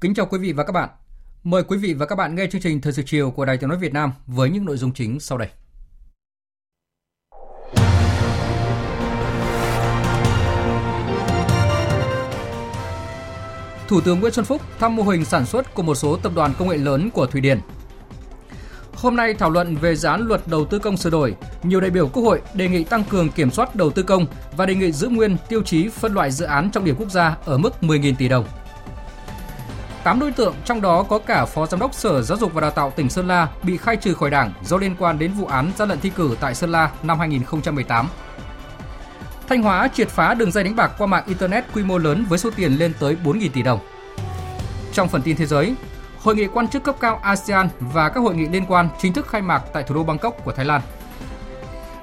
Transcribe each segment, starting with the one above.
Kính chào quý vị và các bạn. Mời quý vị và các bạn nghe chương trình Thời sự chiều của Đài Tiếng nói Việt Nam với những nội dung chính sau đây. Thủ tướng Nguyễn Xuân Phúc thăm mô hình sản xuất của một số tập đoàn công nghệ lớn của Thụy Điển. Hôm nay thảo luận về dự án luật đầu tư công sửa đổi, nhiều đại biểu Quốc hội đề nghị tăng cường kiểm soát đầu tư công và đề nghị giữ nguyên tiêu chí phân loại dự án trọng điểm quốc gia ở mức 10.000 tỷ đồng. 8 đối tượng, trong đó có cả Phó Giám đốc Sở Giáo dục và Đào tạo tỉnh Sơn La bị khai trừ khỏi Đảng do liên quan đến vụ án gian lận thi cử tại Sơn La năm 2018. Thanh Hóa triệt phá đường dây đánh bạc qua mạng Internet quy mô lớn với số tiền lên tới 4.000 tỷ đồng. Trong phần tin thế giới, Hội nghị quan chức cấp cao ASEAN và các hội nghị liên quan chính thức khai mạc tại thủ đô Bangkok của Thái Lan.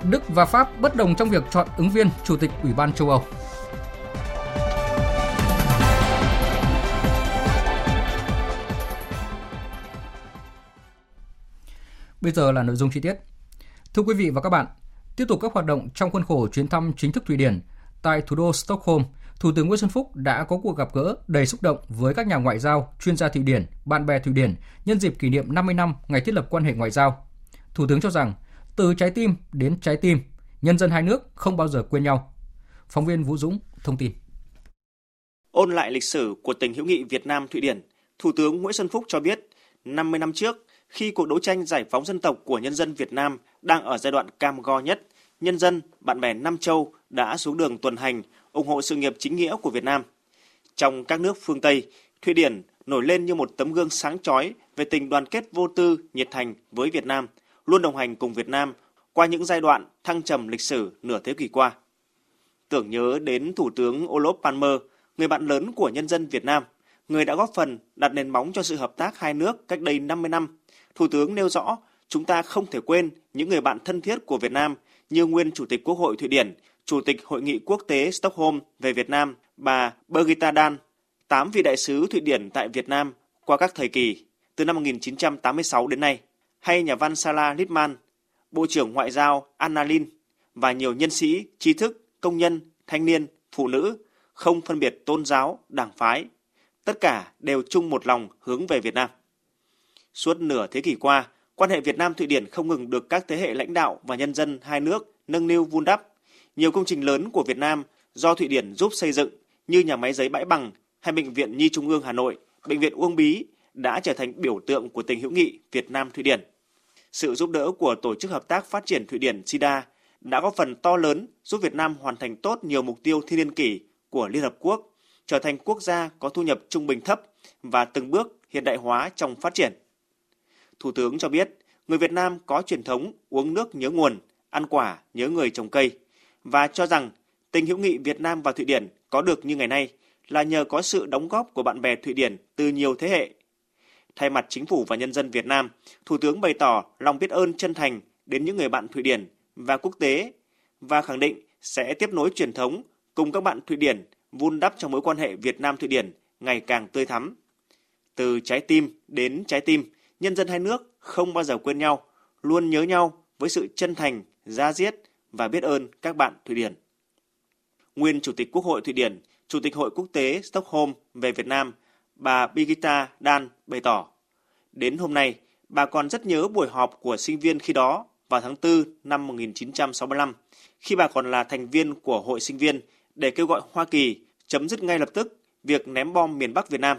Đức và Pháp bất đồng trong việc chọn ứng viên Chủ tịch Ủy ban châu Âu. Bây giờ là nội dung chi tiết. Thưa quý vị và các bạn, tiếp tục các hoạt động trong khuôn khổ chuyến thăm chính thức Thụy Điển tại thủ đô Stockholm, Thủ tướng Nguyễn Xuân Phúc đã có cuộc gặp gỡ đầy xúc động với các nhà ngoại giao, chuyên gia Thụy Điển, bạn bè Thụy Điển nhân dịp kỷ niệm 50 năm ngày thiết lập quan hệ ngoại giao. Thủ tướng cho rằng, từ trái tim đến trái tim, nhân dân hai nước không bao giờ quên nhau. Phóng viên Vũ Dũng thông tin. Ôn lại lịch sử của tình hữu nghị Việt Nam Thụy Điển, Thủ tướng Nguyễn Xuân Phúc cho biết, 50 năm trước, khi cuộc đấu tranh giải phóng dân tộc của nhân dân Việt Nam đang ở giai đoạn cam go nhất, nhân dân, bạn bè Nam Châu đã xuống đường tuần hành ủng hộ sự nghiệp chính nghĩa của Việt Nam. Trong các nước phương Tây, Thụy Điển nổi lên như một tấm gương sáng chói về tình đoàn kết vô tư, nhiệt thành với Việt Nam, luôn đồng hành cùng Việt Nam qua những giai đoạn thăng trầm lịch sử nửa thế kỷ qua. Tưởng nhớ đến Thủ tướng Olof Palme, người bạn lớn của nhân dân Việt Nam, người đã góp phần đặt nền móng cho sự hợp tác hai nước cách đây 50 năm Thủ tướng nêu rõ, chúng ta không thể quên những người bạn thân thiết của Việt Nam như nguyên Chủ tịch Quốc hội Thụy Điển, Chủ tịch Hội nghị Quốc tế Stockholm về Việt Nam, bà Birgitta Dan, tám vị đại sứ Thụy Điển tại Việt Nam qua các thời kỳ, từ năm 1986 đến nay, hay nhà văn Sala Littman, Bộ trưởng Ngoại giao Anna Lin và nhiều nhân sĩ, trí thức, công nhân, thanh niên, phụ nữ, không phân biệt tôn giáo, đảng phái. Tất cả đều chung một lòng hướng về Việt Nam. Suốt nửa thế kỷ qua, quan hệ Việt Nam Thụy Điển không ngừng được các thế hệ lãnh đạo và nhân dân hai nước nâng niu vun đắp. Nhiều công trình lớn của Việt Nam do Thụy Điển giúp xây dựng như nhà máy giấy Bãi Bằng hay bệnh viện Nhi Trung ương Hà Nội, bệnh viện Uông Bí đã trở thành biểu tượng của tình hữu nghị Việt Nam Thụy Điển. Sự giúp đỡ của Tổ chức Hợp tác Phát triển Thụy Điển SIDA đã góp phần to lớn giúp Việt Nam hoàn thành tốt nhiều mục tiêu thiên niên kỷ của Liên Hợp Quốc, trở thành quốc gia có thu nhập trung bình thấp và từng bước hiện đại hóa trong phát triển. Thủ tướng cho biết, người Việt Nam có truyền thống uống nước nhớ nguồn, ăn quả nhớ người trồng cây và cho rằng tình hữu nghị Việt Nam và Thụy Điển có được như ngày nay là nhờ có sự đóng góp của bạn bè Thụy Điển từ nhiều thế hệ. Thay mặt chính phủ và nhân dân Việt Nam, Thủ tướng bày tỏ lòng biết ơn chân thành đến những người bạn Thụy Điển và quốc tế và khẳng định sẽ tiếp nối truyền thống cùng các bạn Thụy Điển vun đắp cho mối quan hệ Việt Nam Thụy Điển ngày càng tươi thắm. Từ trái tim đến trái tim, nhân dân hai nước không bao giờ quên nhau, luôn nhớ nhau với sự chân thành, ra diết và biết ơn các bạn Thụy Điển. Nguyên Chủ tịch Quốc hội Thụy Điển, Chủ tịch Hội Quốc tế Stockholm về Việt Nam, bà Birgitta Dan bày tỏ, đến hôm nay, bà còn rất nhớ buổi họp của sinh viên khi đó vào tháng 4 năm 1965, khi bà còn là thành viên của Hội sinh viên để kêu gọi Hoa Kỳ chấm dứt ngay lập tức việc ném bom miền Bắc Việt Nam.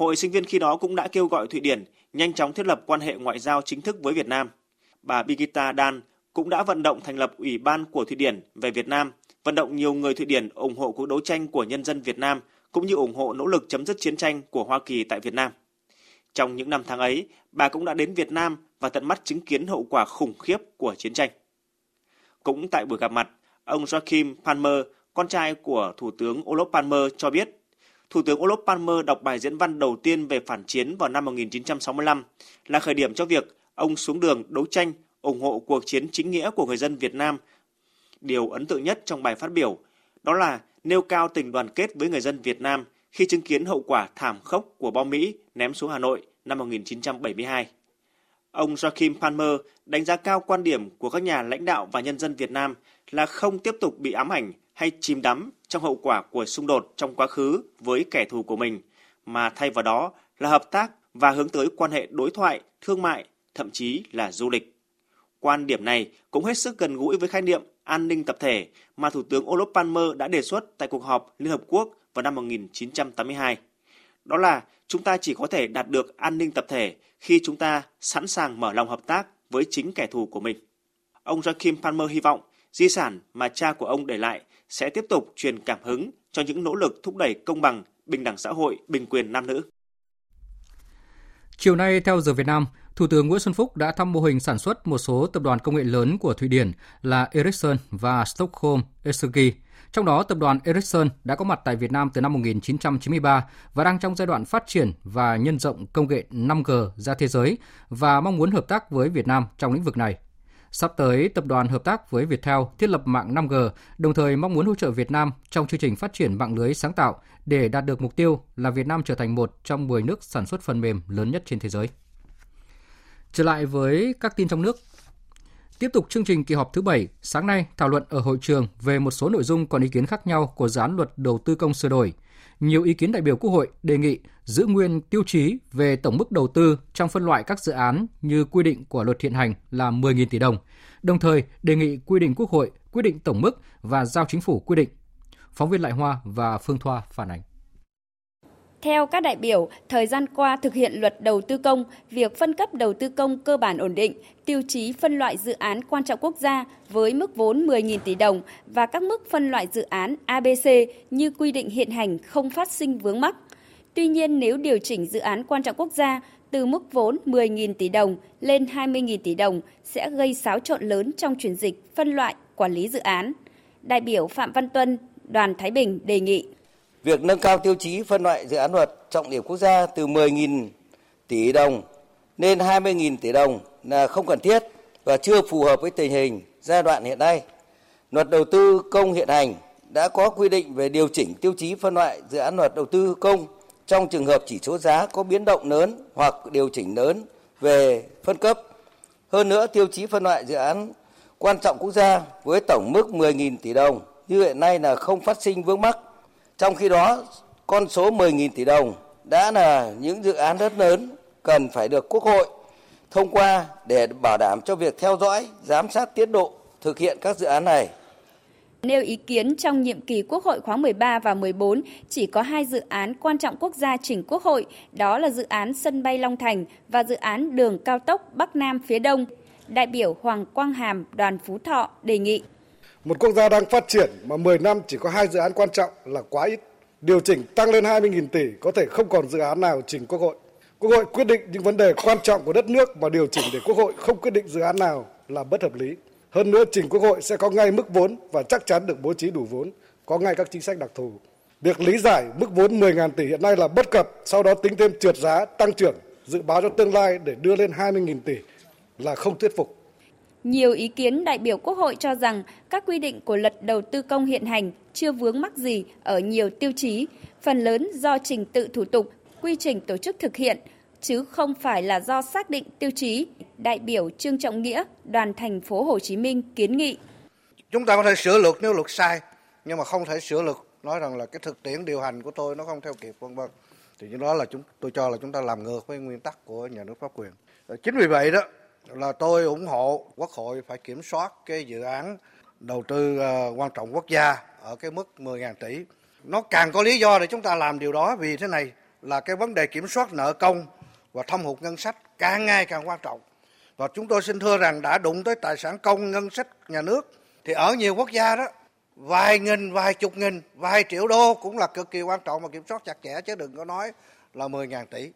Hội sinh viên khi đó cũng đã kêu gọi Thụy Điển nhanh chóng thiết lập quan hệ ngoại giao chính thức với Việt Nam. Bà Birgitta Dan cũng đã vận động thành lập Ủy ban của Thụy Điển về Việt Nam vận động nhiều người Thụy Điển ủng hộ cuộc đấu tranh của nhân dân Việt Nam cũng như ủng hộ nỗ lực chấm dứt chiến tranh của Hoa Kỳ tại Việt Nam. Trong những năm tháng ấy, bà cũng đã đến Việt Nam và tận mắt chứng kiến hậu quả khủng khiếp của chiến tranh. Cũng tại buổi gặp mặt, ông Joachim Palmer, con trai của Thủ tướng Olof Palmer cho biết, Thủ tướng Olof Palmer đọc bài diễn văn đầu tiên về phản chiến vào năm 1965 là khởi điểm cho việc ông xuống đường đấu tranh, ủng hộ cuộc chiến chính nghĩa của người dân Việt Nam. Điều ấn tượng nhất trong bài phát biểu đó là nêu cao tình đoàn kết với người dân Việt Nam khi chứng kiến hậu quả thảm khốc của bom Mỹ ném xuống Hà Nội năm 1972. Ông Joachim Palmer đánh giá cao quan điểm của các nhà lãnh đạo và nhân dân Việt Nam là không tiếp tục bị ám ảnh hay chìm đắm trong hậu quả của xung đột trong quá khứ với kẻ thù của mình, mà thay vào đó là hợp tác và hướng tới quan hệ đối thoại, thương mại, thậm chí là du lịch. Quan điểm này cũng hết sức gần gũi với khái niệm an ninh tập thể mà Thủ tướng Olof Palme đã đề xuất tại cuộc họp Liên Hợp Quốc vào năm 1982. Đó là chúng ta chỉ có thể đạt được an ninh tập thể khi chúng ta sẵn sàng mở lòng hợp tác với chính kẻ thù của mình. Ông Joachim Palmer hy vọng di sản mà cha của ông để lại sẽ tiếp tục truyền cảm hứng cho những nỗ lực thúc đẩy công bằng, bình đẳng xã hội, bình quyền nam nữ. Chiều nay theo giờ Việt Nam, Thủ tướng Nguyễn Xuân Phúc đã thăm mô hình sản xuất một số tập đoàn công nghệ lớn của Thụy Điển là Ericsson và Stockholm Exergi. Trong đó, tập đoàn Ericsson đã có mặt tại Việt Nam từ năm 1993 và đang trong giai đoạn phát triển và nhân rộng công nghệ 5G ra thế giới và mong muốn hợp tác với Việt Nam trong lĩnh vực này. Sắp tới, tập đoàn hợp tác với Viettel thiết lập mạng 5G, đồng thời mong muốn hỗ trợ Việt Nam trong chương trình phát triển mạng lưới sáng tạo để đạt được mục tiêu là Việt Nam trở thành một trong 10 nước sản xuất phần mềm lớn nhất trên thế giới. Trở lại với các tin trong nước. Tiếp tục chương trình kỳ họp thứ 7, sáng nay thảo luận ở hội trường về một số nội dung còn ý kiến khác nhau của dự án luật đầu tư công sửa đổi. Nhiều ý kiến đại biểu Quốc hội đề nghị giữ nguyên tiêu chí về tổng mức đầu tư trong phân loại các dự án như quy định của luật hiện hành là 10.000 tỷ đồng. Đồng thời đề nghị quy định Quốc hội quy định tổng mức và giao chính phủ quy định. Phóng viên Lại Hoa và Phương Thoa phản ánh. Theo các đại biểu, thời gian qua thực hiện luật đầu tư công, việc phân cấp đầu tư công cơ bản ổn định, tiêu chí phân loại dự án quan trọng quốc gia với mức vốn 10.000 tỷ đồng và các mức phân loại dự án ABC như quy định hiện hành không phát sinh vướng mắc. Tuy nhiên, nếu điều chỉnh dự án quan trọng quốc gia từ mức vốn 10.000 tỷ đồng lên 20.000 tỷ đồng sẽ gây xáo trộn lớn trong chuyển dịch, phân loại, quản lý dự án. Đại biểu Phạm Văn Tuân, đoàn Thái Bình đề nghị Việc nâng cao tiêu chí phân loại dự án luật trọng điểm quốc gia từ 10.000 tỷ đồng lên 20.000 tỷ đồng là không cần thiết và chưa phù hợp với tình hình giai đoạn hiện nay. Luật đầu tư công hiện hành đã có quy định về điều chỉnh tiêu chí phân loại dự án luật đầu tư công trong trường hợp chỉ số giá có biến động lớn hoặc điều chỉnh lớn về phân cấp. Hơn nữa, tiêu chí phân loại dự án quan trọng quốc gia với tổng mức 10.000 tỷ đồng như hiện nay là không phát sinh vướng mắc trong khi đó, con số 10.000 tỷ đồng đã là những dự án rất lớn cần phải được Quốc hội thông qua để bảo đảm cho việc theo dõi, giám sát tiến độ thực hiện các dự án này. Nêu ý kiến trong nhiệm kỳ Quốc hội khóa 13 và 14 chỉ có hai dự án quan trọng quốc gia chỉnh Quốc hội, đó là dự án sân bay Long Thành và dự án đường cao tốc Bắc Nam phía Đông. Đại biểu Hoàng Quang Hàm, đoàn Phú Thọ đề nghị một quốc gia đang phát triển mà 10 năm chỉ có hai dự án quan trọng là quá ít. Điều chỉnh tăng lên 20.000 tỷ có thể không còn dự án nào trình Quốc hội. Quốc hội quyết định những vấn đề quan trọng của đất nước và điều chỉnh để Quốc hội không quyết định dự án nào là bất hợp lý. Hơn nữa, trình Quốc hội sẽ có ngay mức vốn và chắc chắn được bố trí đủ vốn, có ngay các chính sách đặc thù. Việc lý giải mức vốn 10.000 tỷ hiện nay là bất cập, sau đó tính thêm trượt giá, tăng trưởng, dự báo cho tương lai để đưa lên 20.000 tỷ là không thuyết phục. Nhiều ý kiến đại biểu Quốc hội cho rằng các quy định của luật đầu tư công hiện hành chưa vướng mắc gì ở nhiều tiêu chí, phần lớn do trình tự thủ tục, quy trình tổ chức thực hiện, chứ không phải là do xác định tiêu chí. Đại biểu Trương Trọng Nghĩa, đoàn thành phố Hồ Chí Minh kiến nghị. Chúng ta có thể sửa luật nếu luật sai, nhưng mà không thể sửa luật nói rằng là cái thực tiễn điều hành của tôi nó không theo kịp vân vân. Thì cái đó là chúng tôi cho là chúng ta làm ngược với nguyên tắc của nhà nước pháp quyền. Chính vì vậy đó là tôi ủng hộ quốc hội phải kiểm soát cái dự án đầu tư ờ, quan trọng quốc gia ở cái mức 10.000 tỷ. Nó càng có lý do để chúng ta làm điều đó vì thế này là cái vấn đề kiểm soát nợ công và thâm hụt ngân sách càng ngày càng quan trọng. Và chúng tôi xin thưa rằng đã đụng tới tài sản công ngân sách nhà nước thì ở nhiều quốc gia đó vài nghìn, vài chục nghìn, vài triệu đô cũng là cực kỳ quan trọng mà kiểm soát chặt chẽ chứ đừng có nói là 10.000 tỷ.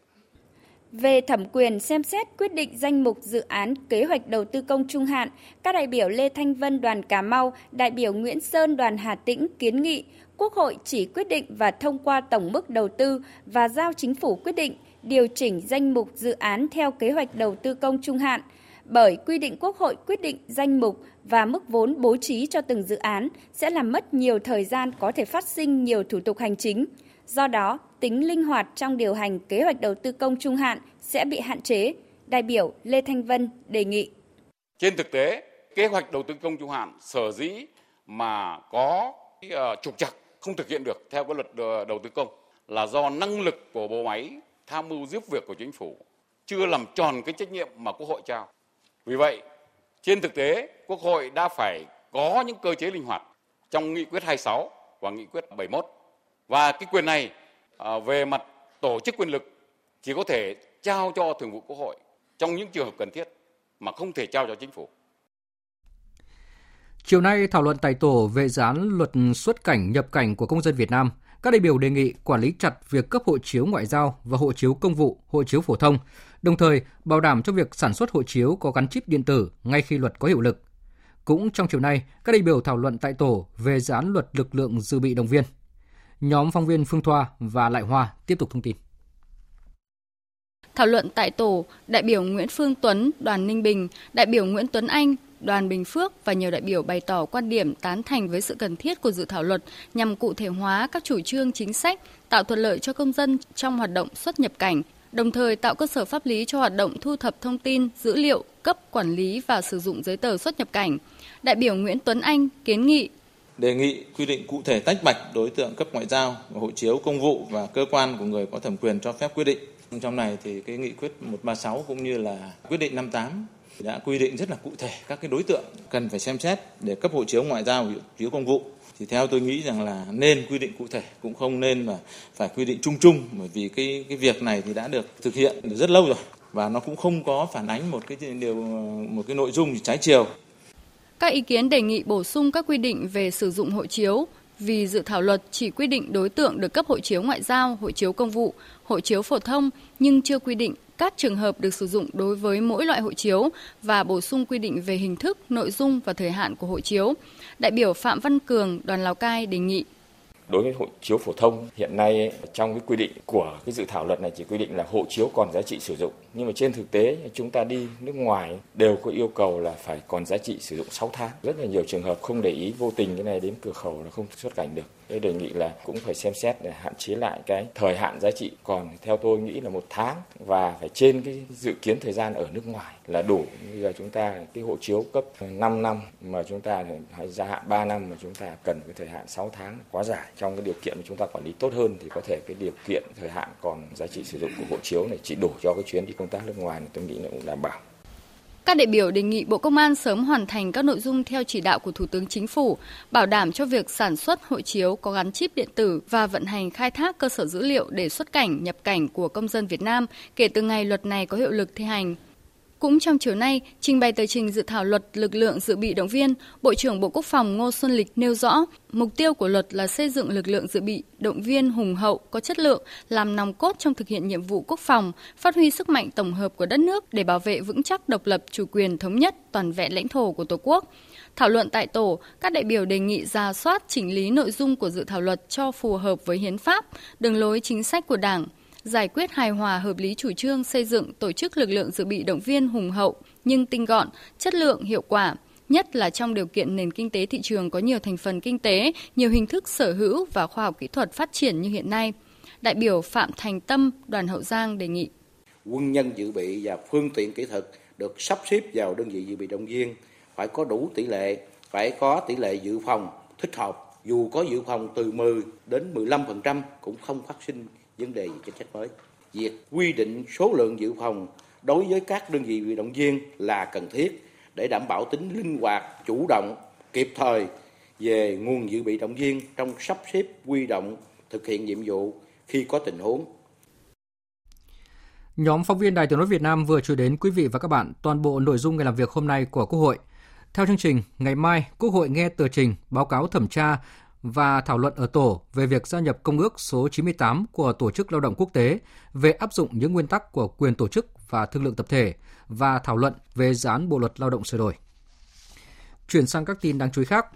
Về thẩm quyền xem xét quyết định danh mục dự án kế hoạch đầu tư công trung hạn, các đại biểu Lê Thanh Vân đoàn Cà Mau, đại biểu Nguyễn Sơn đoàn Hà Tĩnh kiến nghị Quốc hội chỉ quyết định và thông qua tổng mức đầu tư và giao chính phủ quyết định điều chỉnh danh mục dự án theo kế hoạch đầu tư công trung hạn, bởi quy định Quốc hội quyết định danh mục và mức vốn bố trí cho từng dự án sẽ làm mất nhiều thời gian có thể phát sinh nhiều thủ tục hành chính. Do đó, tính linh hoạt trong điều hành kế hoạch đầu tư công trung hạn sẽ bị hạn chế, đại biểu Lê Thanh Vân đề nghị. Trên thực tế, kế hoạch đầu tư công trung hạn sở dĩ mà có ờ, trục trặc không thực hiện được theo cái luật ờ, đầu tư công là do năng lực của bộ máy tham mưu giúp việc của chính phủ chưa làm tròn cái trách nhiệm mà Quốc hội trao. Vì vậy, trên thực tế, Quốc hội đã phải có những cơ chế linh hoạt trong nghị quyết 26 và nghị quyết 71. Và cái quyền này à, về mặt tổ chức quyền lực chỉ có thể trao cho Thường vụ Quốc hội trong những trường hợp cần thiết mà không thể trao cho chính phủ. Chiều nay thảo luận tại tổ về dự án luật xuất cảnh nhập cảnh của công dân Việt Nam, các đại biểu đề nghị quản lý chặt việc cấp hộ chiếu ngoại giao và hộ chiếu công vụ, hộ chiếu phổ thông, đồng thời bảo đảm cho việc sản xuất hộ chiếu có gắn chip điện tử ngay khi luật có hiệu lực. Cũng trong chiều nay, các đại biểu thảo luận tại tổ về dự án luật lực lượng dự bị động viên. Nhóm phóng viên Phương Thoa và Lại Hoa tiếp tục thông tin. Thảo luận tại tổ, đại biểu Nguyễn Phương Tuấn, đoàn Ninh Bình, đại biểu Nguyễn Tuấn Anh, đoàn Bình Phước và nhiều đại biểu bày tỏ quan điểm tán thành với sự cần thiết của dự thảo luật nhằm cụ thể hóa các chủ trương chính sách, tạo thuận lợi cho công dân trong hoạt động xuất nhập cảnh, đồng thời tạo cơ sở pháp lý cho hoạt động thu thập thông tin, dữ liệu, cấp, quản lý và sử dụng giấy tờ xuất nhập cảnh. Đại biểu Nguyễn Tuấn Anh kiến nghị đề nghị quy định cụ thể tách bạch đối tượng cấp ngoại giao, hộ chiếu công vụ và cơ quan của người có thẩm quyền cho phép quyết định. Trong này thì cái nghị quyết 136 cũng như là quyết định 58 đã quy định rất là cụ thể các cái đối tượng cần phải xem xét để cấp hộ chiếu ngoại giao, hộ chiếu công vụ. Thì theo tôi nghĩ rằng là nên quy định cụ thể cũng không nên mà phải quy định chung chung bởi vì cái cái việc này thì đã được thực hiện rất lâu rồi và nó cũng không có phản ánh một cái điều một cái nội dung trái chiều. Các ý kiến đề nghị bổ sung các quy định về sử dụng hộ chiếu vì dự thảo luật chỉ quy định đối tượng được cấp hộ chiếu ngoại giao, hộ chiếu công vụ, hộ chiếu phổ thông nhưng chưa quy định các trường hợp được sử dụng đối với mỗi loại hộ chiếu và bổ sung quy định về hình thức, nội dung và thời hạn của hộ chiếu. Đại biểu Phạm Văn Cường, đoàn Lào Cai đề nghị Đối với hộ chiếu phổ thông, hiện nay trong cái quy định của cái dự thảo luật này chỉ quy định là hộ chiếu còn giá trị sử dụng. Nhưng mà trên thực tế, chúng ta đi nước ngoài đều có yêu cầu là phải còn giá trị sử dụng 6 tháng. Rất là nhiều trường hợp không để ý vô tình cái này đến cửa khẩu là không xuất cảnh được. Tôi đề nghị là cũng phải xem xét để hạn chế lại cái thời hạn giá trị còn theo tôi nghĩ là một tháng và phải trên cái dự kiến thời gian ở nước ngoài là đủ. Bây giờ chúng ta cái hộ chiếu cấp 5 năm mà chúng ta phải gia hạn 3 năm mà chúng ta cần cái thời hạn 6 tháng quá dài. Trong cái điều kiện mà chúng ta quản lý tốt hơn thì có thể cái điều kiện thời hạn còn giá trị sử dụng của hộ chiếu này chỉ đủ cho cái chuyến đi công tác nước ngoài tôi nghĩ là cũng đảm bảo. Các đại biểu đề nghị Bộ Công an sớm hoàn thành các nội dung theo chỉ đạo của Thủ tướng Chính phủ, bảo đảm cho việc sản xuất hộ chiếu có gắn chip điện tử và vận hành khai thác cơ sở dữ liệu để xuất cảnh, nhập cảnh của công dân Việt Nam kể từ ngày luật này có hiệu lực thi hành. Cũng trong chiều nay, trình bày tờ trình dự thảo luật lực lượng dự bị động viên, Bộ trưởng Bộ Quốc phòng Ngô Xuân Lịch nêu rõ, mục tiêu của luật là xây dựng lực lượng dự bị động viên hùng hậu, có chất lượng, làm nòng cốt trong thực hiện nhiệm vụ quốc phòng, phát huy sức mạnh tổng hợp của đất nước để bảo vệ vững chắc độc lập, chủ quyền, thống nhất, toàn vẹn lãnh thổ của Tổ quốc. Thảo luận tại tổ, các đại biểu đề nghị ra soát chỉnh lý nội dung của dự thảo luật cho phù hợp với hiến pháp, đường lối chính sách của Đảng, giải quyết hài hòa hợp lý chủ trương xây dựng tổ chức lực lượng dự bị động viên hùng hậu nhưng tinh gọn, chất lượng hiệu quả, nhất là trong điều kiện nền kinh tế thị trường có nhiều thành phần kinh tế, nhiều hình thức sở hữu và khoa học kỹ thuật phát triển như hiện nay. Đại biểu Phạm Thành Tâm, đoàn Hậu Giang đề nghị. Quân nhân dự bị và phương tiện kỹ thuật được sắp xếp vào đơn vị dự bị động viên phải có đủ tỷ lệ, phải có tỷ lệ dự phòng thích hợp. Dù có dự phòng từ 10 đến 15% cũng không phát sinh vấn đề về chính sách mới. Việc quy định số lượng dự phòng đối với các đơn vị bị động viên là cần thiết để đảm bảo tính linh hoạt, chủ động, kịp thời về nguồn dự bị động viên trong sắp xếp quy động thực hiện nhiệm vụ khi có tình huống. Nhóm phóng viên Đài Tiếng nói Việt Nam vừa chuyển đến quý vị và các bạn toàn bộ nội dung ngày làm việc hôm nay của Quốc hội. Theo chương trình, ngày mai Quốc hội nghe tờ trình báo cáo thẩm tra và thảo luận ở tổ về việc gia nhập Công ước số 98 của Tổ chức Lao động Quốc tế về áp dụng những nguyên tắc của quyền tổ chức và thương lượng tập thể và thảo luận về dự án Bộ luật Lao động sửa đổi. Chuyển sang các tin đáng chú ý khác.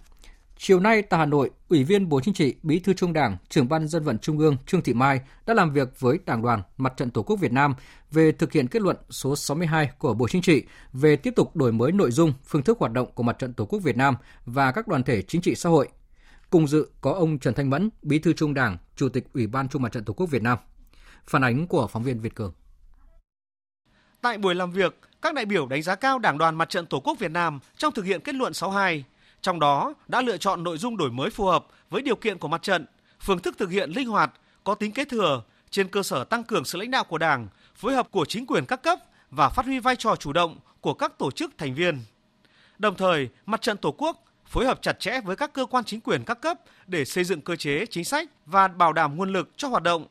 Chiều nay tại Hà Nội, Ủy viên Bộ Chính trị, Bí thư Trung Đảng, Trưởng ban Dân vận Trung ương Trương Thị Mai đã làm việc với Đảng đoàn Mặt trận Tổ quốc Việt Nam về thực hiện kết luận số 62 của Bộ Chính trị về tiếp tục đổi mới nội dung, phương thức hoạt động của Mặt trận Tổ quốc Việt Nam và các đoàn thể chính trị xã hội. Cùng dự có ông Trần Thanh Mẫn, Bí thư Trung Đảng, Chủ tịch Ủy ban Trung Mặt trận Tổ quốc Việt Nam. Phản ánh của phóng viên Việt Cường. Tại buổi làm việc, các đại biểu đánh giá cao Đảng đoàn Mặt trận Tổ quốc Việt Nam trong thực hiện kết luận 62 trong đó đã lựa chọn nội dung đổi mới phù hợp với điều kiện của mặt trận, phương thức thực hiện linh hoạt, có tính kế thừa trên cơ sở tăng cường sự lãnh đạo của Đảng, phối hợp của chính quyền các cấp và phát huy vai trò chủ động của các tổ chức thành viên. Đồng thời, mặt trận Tổ quốc phối hợp chặt chẽ với các cơ quan chính quyền các cấp để xây dựng cơ chế, chính sách và bảo đảm nguồn lực cho hoạt động.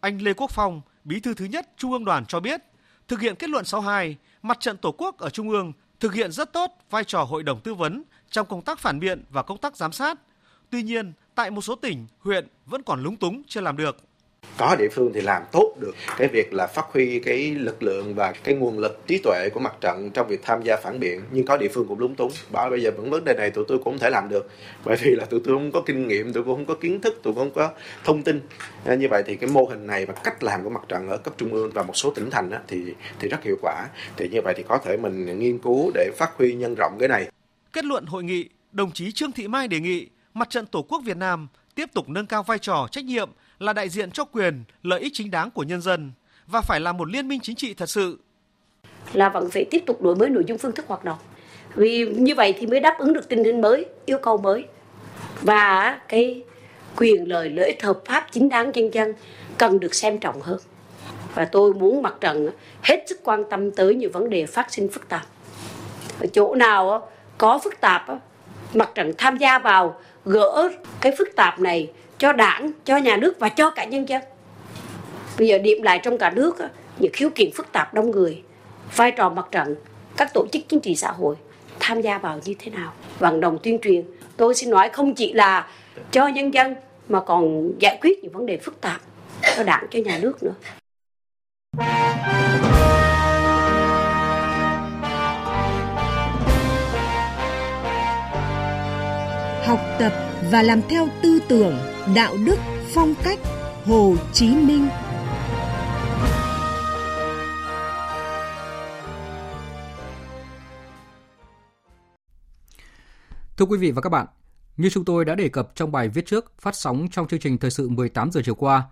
Anh Lê Quốc Phong, Bí thư thứ nhất Trung ương Đoàn cho biết, thực hiện kết luận 62, mặt trận Tổ quốc ở Trung ương thực hiện rất tốt vai trò hội đồng tư vấn trong công tác phản biện và công tác giám sát. Tuy nhiên, tại một số tỉnh, huyện vẫn còn lúng túng chưa làm được có địa phương thì làm tốt được cái việc là phát huy cái lực lượng và cái nguồn lực trí tuệ của mặt trận trong việc tham gia phản biện. Nhưng có địa phương cũng lúng túng. Bảo bây giờ vẫn vấn đề này tụi tôi cũng không thể làm được. Bởi vì là tụi tôi không có kinh nghiệm, tụi tôi không có kiến thức, tụi tôi không có thông tin. À, như vậy thì cái mô hình này và cách làm của mặt trận ở cấp trung ương và một số tỉnh thành thì thì rất hiệu quả. Thì như vậy thì có thể mình nghiên cứu để phát huy nhân rộng cái này. Kết luận hội nghị, đồng chí Trương Thị Mai đề nghị mặt trận tổ quốc Việt Nam tiếp tục nâng cao vai trò, trách nhiệm là đại diện cho quyền, lợi ích chính đáng của nhân dân và phải là một liên minh chính trị thật sự. Là vẫn phải tiếp tục đổi mới nội dung phương thức hoạt động. Vì như vậy thì mới đáp ứng được tình hình mới, yêu cầu mới. Và cái quyền lợi lợi ích hợp pháp chính đáng nhân dân cần được xem trọng hơn. Và tôi muốn mặt trận hết sức quan tâm tới những vấn đề phát sinh phức tạp. Ở chỗ nào có phức tạp, mặt trận tham gia vào gỡ cái phức tạp này cho đảng, cho nhà nước và cho cả nhân dân. Bây giờ điểm lại trong cả nước, những khiếu kiện phức tạp đông người, vai trò mặt trận, các tổ chức chính trị xã hội tham gia vào như thế nào, vận động tuyên truyền. Tôi xin nói không chỉ là cho nhân dân mà còn giải quyết những vấn đề phức tạp cho đảng, cho nhà nước nữa. Học tập và làm theo tư tưởng đạo đức phong cách Hồ Chí Minh. Thưa quý vị và các bạn, như chúng tôi đã đề cập trong bài viết trước phát sóng trong chương trình thời sự 18 giờ chiều qua,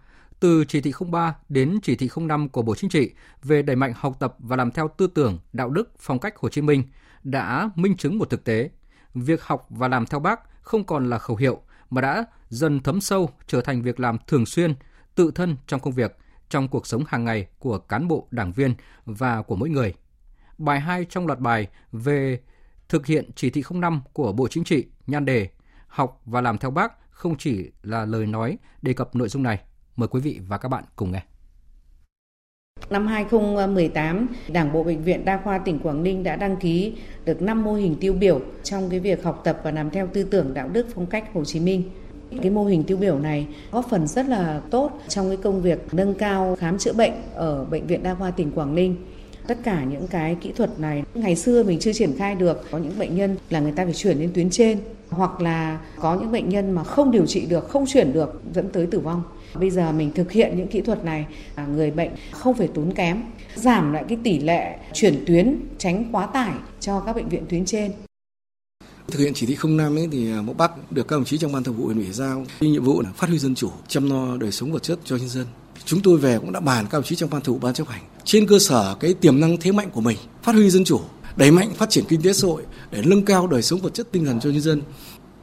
từ chỉ thị 03 đến chỉ thị 05 của Bộ Chính trị về đẩy mạnh học tập và làm theo tư tưởng, đạo đức, phong cách Hồ Chí Minh đã minh chứng một thực tế. Việc học và làm theo bác không còn là khẩu hiệu mà đã dần thấm sâu trở thành việc làm thường xuyên, tự thân trong công việc, trong cuộc sống hàng ngày của cán bộ, đảng viên và của mỗi người. Bài 2 trong loạt bài về thực hiện chỉ thị 05 của Bộ Chính trị nhan đề Học và làm theo bác không chỉ là lời nói đề cập nội dung này. Mời quý vị và các bạn cùng nghe. Năm 2018, Đảng bộ Bệnh viện Đa khoa tỉnh Quảng Ninh đã đăng ký được 5 mô hình tiêu biểu trong cái việc học tập và làm theo tư tưởng đạo đức phong cách Hồ Chí Minh. Cái mô hình tiêu biểu này góp phần rất là tốt trong cái công việc nâng cao khám chữa bệnh ở Bệnh viện Đa khoa tỉnh Quảng Ninh. Tất cả những cái kỹ thuật này ngày xưa mình chưa triển khai được, có những bệnh nhân là người ta phải chuyển lên tuyến trên hoặc là có những bệnh nhân mà không điều trị được, không chuyển được dẫn tới tử vong. Bây giờ mình thực hiện những kỹ thuật này, à, người bệnh không phải tốn kém, giảm lại cái tỷ lệ chuyển tuyến, tránh quá tải cho các bệnh viện tuyến trên. Thực hiện chỉ thị 05 ấy thì mẫu Mộ Bắc được các đồng chí trong ban thường vụ huyện ủy giao nhiệm vụ là phát huy dân chủ, chăm lo đời sống vật chất cho nhân dân. Chúng tôi về cũng đã bàn các đồng chí trong ban thường vụ ban chấp hành trên cơ sở cái tiềm năng thế mạnh của mình, phát huy dân chủ, đẩy mạnh phát triển kinh tế xã hội để nâng cao đời sống vật chất tinh thần cho nhân dân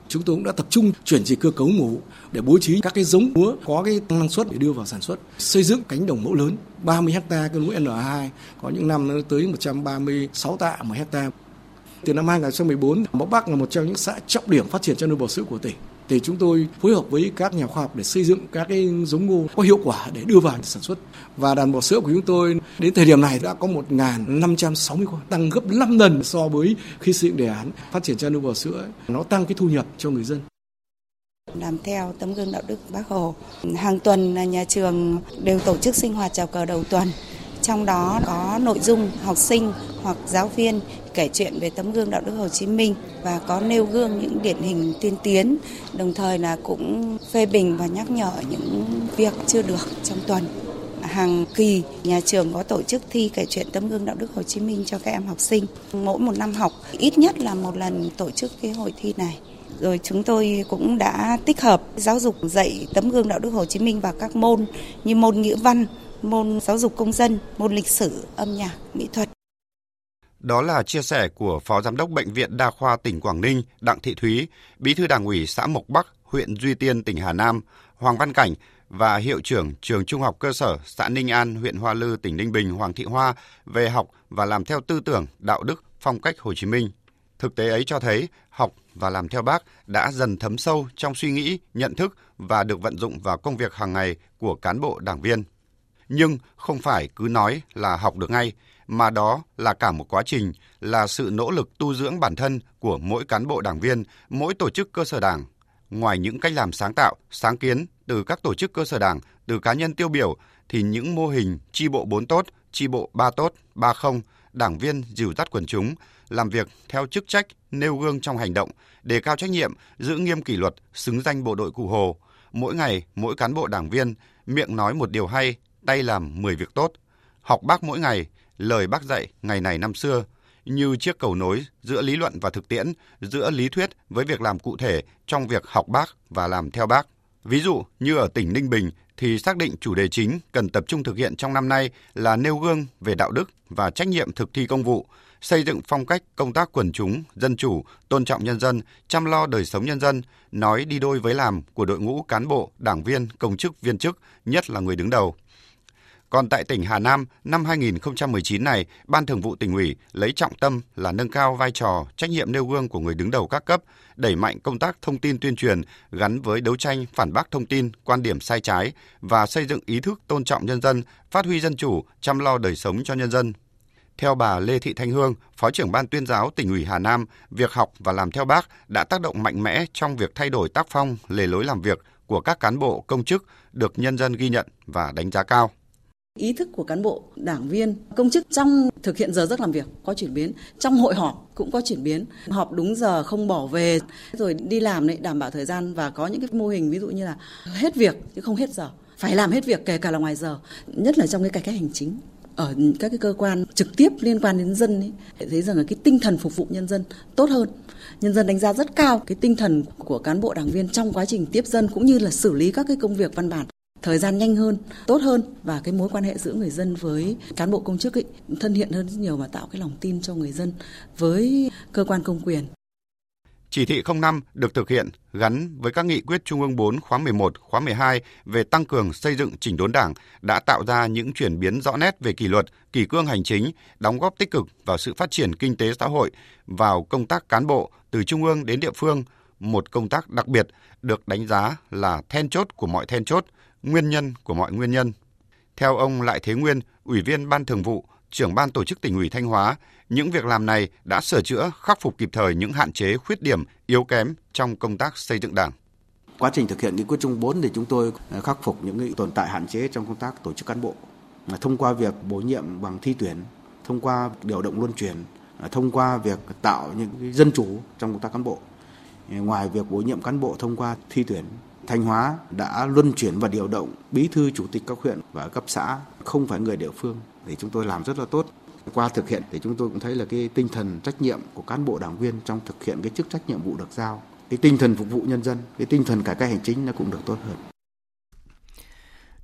chúng tôi cũng đã tập trung chuyển dịch cơ cấu mùa để bố trí các cái giống lúa có cái năng suất để đưa vào sản xuất, xây dựng cánh đồng mẫu lớn 30 hecta cái lúa N2, có những năm nó tới 136 tạ một hecta. Từ năm 2014, Mộc Bắc là một trong những xã trọng điểm phát triển chăn nuôi bò sữa của tỉnh. thì chúng tôi phối hợp với các nhà khoa học để xây dựng các cái giống ngô có hiệu quả để đưa vào sản xuất. Và đàn bò sữa của chúng tôi đến thời điểm này đã có 1.560 con, tăng gấp 5 lần so với khi xây dựng đề án phát triển chăn nuôi bò sữa. Nó tăng cái thu nhập cho người dân làm theo tấm gương đạo đức Bác Hồ. Hàng tuần nhà trường đều tổ chức sinh hoạt chào cờ đầu tuần. Trong đó có nội dung học sinh hoặc giáo viên kể chuyện về tấm gương đạo đức Hồ Chí Minh và có nêu gương những điển hình tiên tiến, đồng thời là cũng phê bình và nhắc nhở những việc chưa được trong tuần. Hàng kỳ nhà trường có tổ chức thi kể chuyện tấm gương đạo đức Hồ Chí Minh cho các em học sinh. Mỗi một năm học ít nhất là một lần tổ chức cái hội thi này rồi chúng tôi cũng đã tích hợp giáo dục dạy tấm gương đạo đức Hồ Chí Minh vào các môn như môn ngữ văn, môn giáo dục công dân, môn lịch sử, âm nhạc, mỹ thuật. Đó là chia sẻ của Phó Giám đốc Bệnh viện Đa khoa tỉnh Quảng Ninh Đặng Thị Thúy, Bí thư Đảng ủy xã Mộc Bắc, huyện Duy Tiên, tỉnh Hà Nam, Hoàng Văn Cảnh và Hiệu trưởng Trường Trung học cơ sở xã Ninh An, huyện Hoa Lư, tỉnh Ninh Bình Hoàng Thị Hoa về học và làm theo tư tưởng, đạo đức, phong cách Hồ Chí Minh. Thực tế ấy cho thấy học và làm theo bác đã dần thấm sâu trong suy nghĩ, nhận thức và được vận dụng vào công việc hàng ngày của cán bộ đảng viên. Nhưng không phải cứ nói là học được ngay, mà đó là cả một quá trình, là sự nỗ lực tu dưỡng bản thân của mỗi cán bộ đảng viên, mỗi tổ chức cơ sở đảng. Ngoài những cách làm sáng tạo, sáng kiến từ các tổ chức cơ sở đảng, từ cá nhân tiêu biểu, thì những mô hình chi bộ 4 tốt, chi bộ 3 tốt, 3 không, đảng viên dìu dắt quần chúng, làm việc theo chức trách, nêu gương trong hành động, đề cao trách nhiệm, giữ nghiêm kỷ luật, xứng danh bộ đội cụ Hồ. Mỗi ngày, mỗi cán bộ đảng viên miệng nói một điều hay, tay làm 10 việc tốt. Học bác mỗi ngày, lời bác dạy ngày này năm xưa, như chiếc cầu nối giữa lý luận và thực tiễn, giữa lý thuyết với việc làm cụ thể trong việc học bác và làm theo bác. Ví dụ như ở tỉnh Ninh Bình thì xác định chủ đề chính cần tập trung thực hiện trong năm nay là nêu gương về đạo đức và trách nhiệm thực thi công vụ, xây dựng phong cách công tác quần chúng, dân chủ, tôn trọng nhân dân, chăm lo đời sống nhân dân, nói đi đôi với làm của đội ngũ cán bộ, đảng viên, công chức, viên chức, nhất là người đứng đầu. Còn tại tỉnh Hà Nam, năm 2019 này, Ban Thường vụ tỉnh ủy lấy trọng tâm là nâng cao vai trò, trách nhiệm nêu gương của người đứng đầu các cấp, đẩy mạnh công tác thông tin tuyên truyền gắn với đấu tranh phản bác thông tin, quan điểm sai trái và xây dựng ý thức tôn trọng nhân dân, phát huy dân chủ, chăm lo đời sống cho nhân dân. Theo bà Lê Thị Thanh Hương, Phó trưởng Ban tuyên giáo tỉnh ủy Hà Nam, việc học và làm theo bác đã tác động mạnh mẽ trong việc thay đổi tác phong, lề lối làm việc của các cán bộ, công chức, được nhân dân ghi nhận và đánh giá cao ý thức của cán bộ, đảng viên, công chức trong thực hiện giờ giấc làm việc có chuyển biến, trong hội họp cũng có chuyển biến, họp đúng giờ không bỏ về rồi đi làm đấy đảm bảo thời gian và có những cái mô hình ví dụ như là hết việc chứ không hết giờ, phải làm hết việc kể cả là ngoài giờ, nhất là trong cái cải cách hành chính ở các cái cơ quan trực tiếp liên quan đến dân ấy, thấy rằng là cái tinh thần phục vụ nhân dân tốt hơn. Nhân dân đánh giá rất cao cái tinh thần của cán bộ đảng viên trong quá trình tiếp dân cũng như là xử lý các cái công việc văn bản thời gian nhanh hơn, tốt hơn và cái mối quan hệ giữa người dân với cán bộ công chức ấy, thân thiện hơn rất nhiều và tạo cái lòng tin cho người dân với cơ quan công quyền. Chỉ thị 05 được thực hiện gắn với các nghị quyết Trung ương 4 khóa 11, khóa 12 về tăng cường xây dựng chỉnh đốn đảng đã tạo ra những chuyển biến rõ nét về kỷ luật, kỷ cương hành chính, đóng góp tích cực vào sự phát triển kinh tế xã hội, vào công tác cán bộ từ trung ương đến địa phương, một công tác đặc biệt được đánh giá là then chốt của mọi then chốt – nguyên nhân của mọi nguyên nhân. Theo ông Lại Thế Nguyên, Ủy viên Ban Thường vụ, trưởng ban tổ chức tỉnh ủy Thanh Hóa, những việc làm này đã sửa chữa, khắc phục kịp thời những hạn chế, khuyết điểm, yếu kém trong công tác xây dựng Đảng. Quá trình thực hiện nghị quyết Trung 4 thì chúng tôi khắc phục những tồn tại hạn chế trong công tác tổ chức cán bộ thông qua việc bổ nhiệm bằng thi tuyển, thông qua điều động luân chuyển, thông qua việc tạo những dân chủ trong công tác cán bộ. Ngoài việc bổ nhiệm cán bộ thông qua thi tuyển Thanh Hóa đã luân chuyển và điều động bí thư chủ tịch các huyện và cấp xã không phải người địa phương thì chúng tôi làm rất là tốt. Qua thực hiện thì chúng tôi cũng thấy là cái tinh thần trách nhiệm của cán bộ đảng viên trong thực hiện cái chức trách nhiệm vụ được giao, cái tinh thần phục vụ nhân dân, cái tinh thần cải cách hành chính nó cũng được tốt hơn.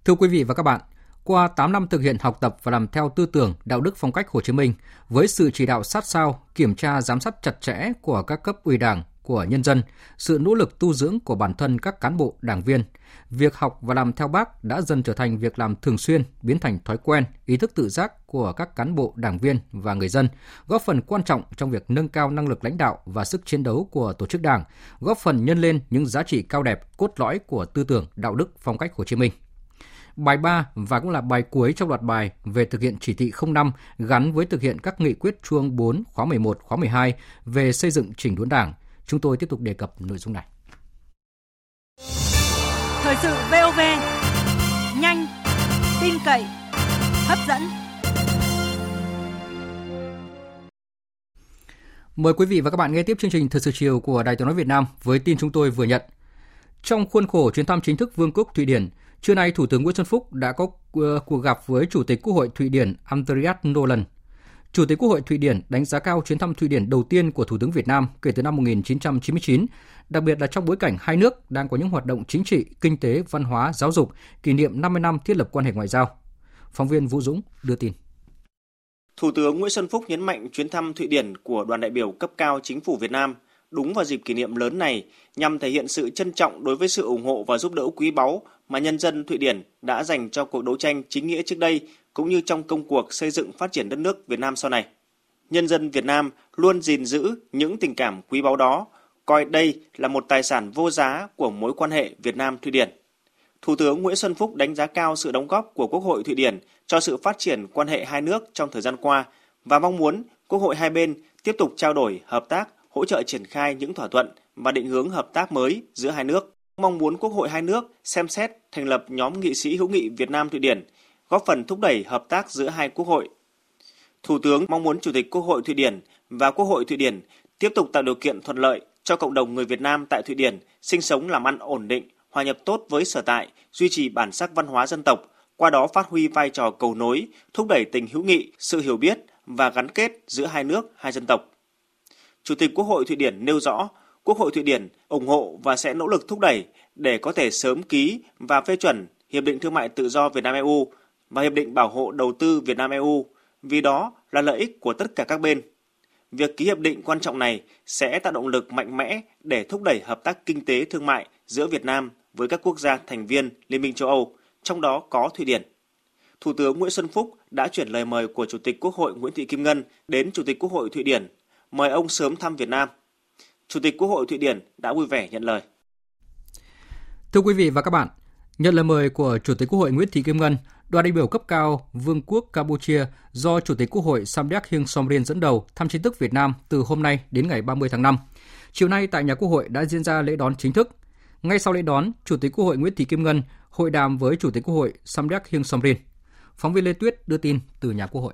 Thưa quý vị và các bạn, qua 8 năm thực hiện học tập và làm theo tư tưởng, đạo đức phong cách Hồ Chí Minh, với sự chỉ đạo sát sao, kiểm tra giám sát chặt chẽ của các cấp ủy Đảng, của nhân dân, sự nỗ lực tu dưỡng của bản thân các cán bộ, đảng viên. Việc học và làm theo bác đã dần trở thành việc làm thường xuyên, biến thành thói quen, ý thức tự giác của các cán bộ, đảng viên và người dân, góp phần quan trọng trong việc nâng cao năng lực lãnh đạo và sức chiến đấu của tổ chức đảng, góp phần nhân lên những giá trị cao đẹp, cốt lõi của tư tưởng, đạo đức, phong cách Hồ Chí Minh. Bài 3 và cũng là bài cuối trong loạt bài về thực hiện chỉ thị 05 gắn với thực hiện các nghị quyết chuông 4 khóa 11, khóa 12 về xây dựng chỉnh đốn Đảng. Chúng tôi tiếp tục đề cập nội dung này. Thời sự VOV nhanh, tin cậy, hấp dẫn. Mời quý vị và các bạn nghe tiếp chương trình Thời sự chiều của Đài Tiếng nói Việt Nam với tin chúng tôi vừa nhận. Trong khuôn khổ chuyến thăm chính thức Vương quốc Thụy Điển, Trưa nay, Thủ tướng Nguyễn Xuân Phúc đã có ờ, cuộc gặp với Chủ tịch Quốc hội Thụy Điển Andreas Nolan. Chủ tịch Quốc hội Thụy Điển đánh giá cao chuyến thăm Thụy Điển đầu tiên của Thủ tướng Việt Nam kể từ năm 1999, đặc biệt là trong bối cảnh hai nước đang có những hoạt động chính trị, kinh tế, văn hóa, giáo dục kỷ niệm 50 năm thiết lập quan hệ ngoại giao. Phóng viên Vũ Dũng đưa tin. Thủ tướng Nguyễn Xuân Phúc nhấn mạnh chuyến thăm Thụy Điển của đoàn đại biểu cấp cao chính phủ Việt Nam đúng vào dịp kỷ niệm lớn này nhằm thể hiện sự trân trọng đối với sự ủng hộ và giúp đỡ quý báu mà nhân dân Thụy Điển đã dành cho cuộc đấu tranh chính nghĩa trước đây cũng như trong công cuộc xây dựng phát triển đất nước Việt Nam sau này. Nhân dân Việt Nam luôn gìn giữ những tình cảm quý báu đó, coi đây là một tài sản vô giá của mối quan hệ Việt Nam Thụy Điển. Thủ tướng Nguyễn Xuân Phúc đánh giá cao sự đóng góp của Quốc hội Thụy Điển cho sự phát triển quan hệ hai nước trong thời gian qua và mong muốn Quốc hội hai bên tiếp tục trao đổi, hợp tác, hỗ trợ triển khai những thỏa thuận và định hướng hợp tác mới giữa hai nước mong muốn Quốc hội hai nước xem xét thành lập nhóm nghị sĩ hữu nghị Việt Nam Thụy Điển, góp phần thúc đẩy hợp tác giữa hai quốc hội. Thủ tướng mong muốn Chủ tịch Quốc hội Thụy Điển và Quốc hội Thụy Điển tiếp tục tạo điều kiện thuận lợi cho cộng đồng người Việt Nam tại Thụy Điển sinh sống làm ăn ổn định, hòa nhập tốt với sở tại, duy trì bản sắc văn hóa dân tộc, qua đó phát huy vai trò cầu nối, thúc đẩy tình hữu nghị, sự hiểu biết và gắn kết giữa hai nước, hai dân tộc. Chủ tịch Quốc hội Thụy Điển nêu rõ, Quốc hội Thụy Điển ủng hộ và sẽ nỗ lực thúc đẩy để có thể sớm ký và phê chuẩn Hiệp định Thương mại Tự do Việt Nam EU và Hiệp định Bảo hộ Đầu tư Việt Nam EU, vì đó là lợi ích của tất cả các bên. Việc ký hiệp định quan trọng này sẽ tạo động lực mạnh mẽ để thúc đẩy hợp tác kinh tế thương mại giữa Việt Nam với các quốc gia thành viên Liên minh châu Âu, trong đó có Thụy Điển. Thủ tướng Nguyễn Xuân Phúc đã chuyển lời mời của Chủ tịch Quốc hội Nguyễn Thị Kim Ngân đến Chủ tịch Quốc hội Thụy Điển, mời ông sớm thăm Việt Nam – Chủ tịch Quốc hội Thụy Điển đã vui vẻ nhận lời. Thưa quý vị và các bạn, nhận lời mời của Chủ tịch Quốc hội Nguyễn Thị Kim Ngân, đoàn đại biểu cấp cao Vương quốc Campuchia do Chủ tịch Quốc hội Samdech Heng Somrin dẫn đầu thăm chính thức Việt Nam từ hôm nay đến ngày 30 tháng 5. Chiều nay tại nhà Quốc hội đã diễn ra lễ đón chính thức. Ngay sau lễ đón, Chủ tịch Quốc hội Nguyễn Thị Kim Ngân hội đàm với Chủ tịch Quốc hội Samdech Heng Somrin. Phóng viên Lê Tuyết đưa tin từ nhà Quốc hội.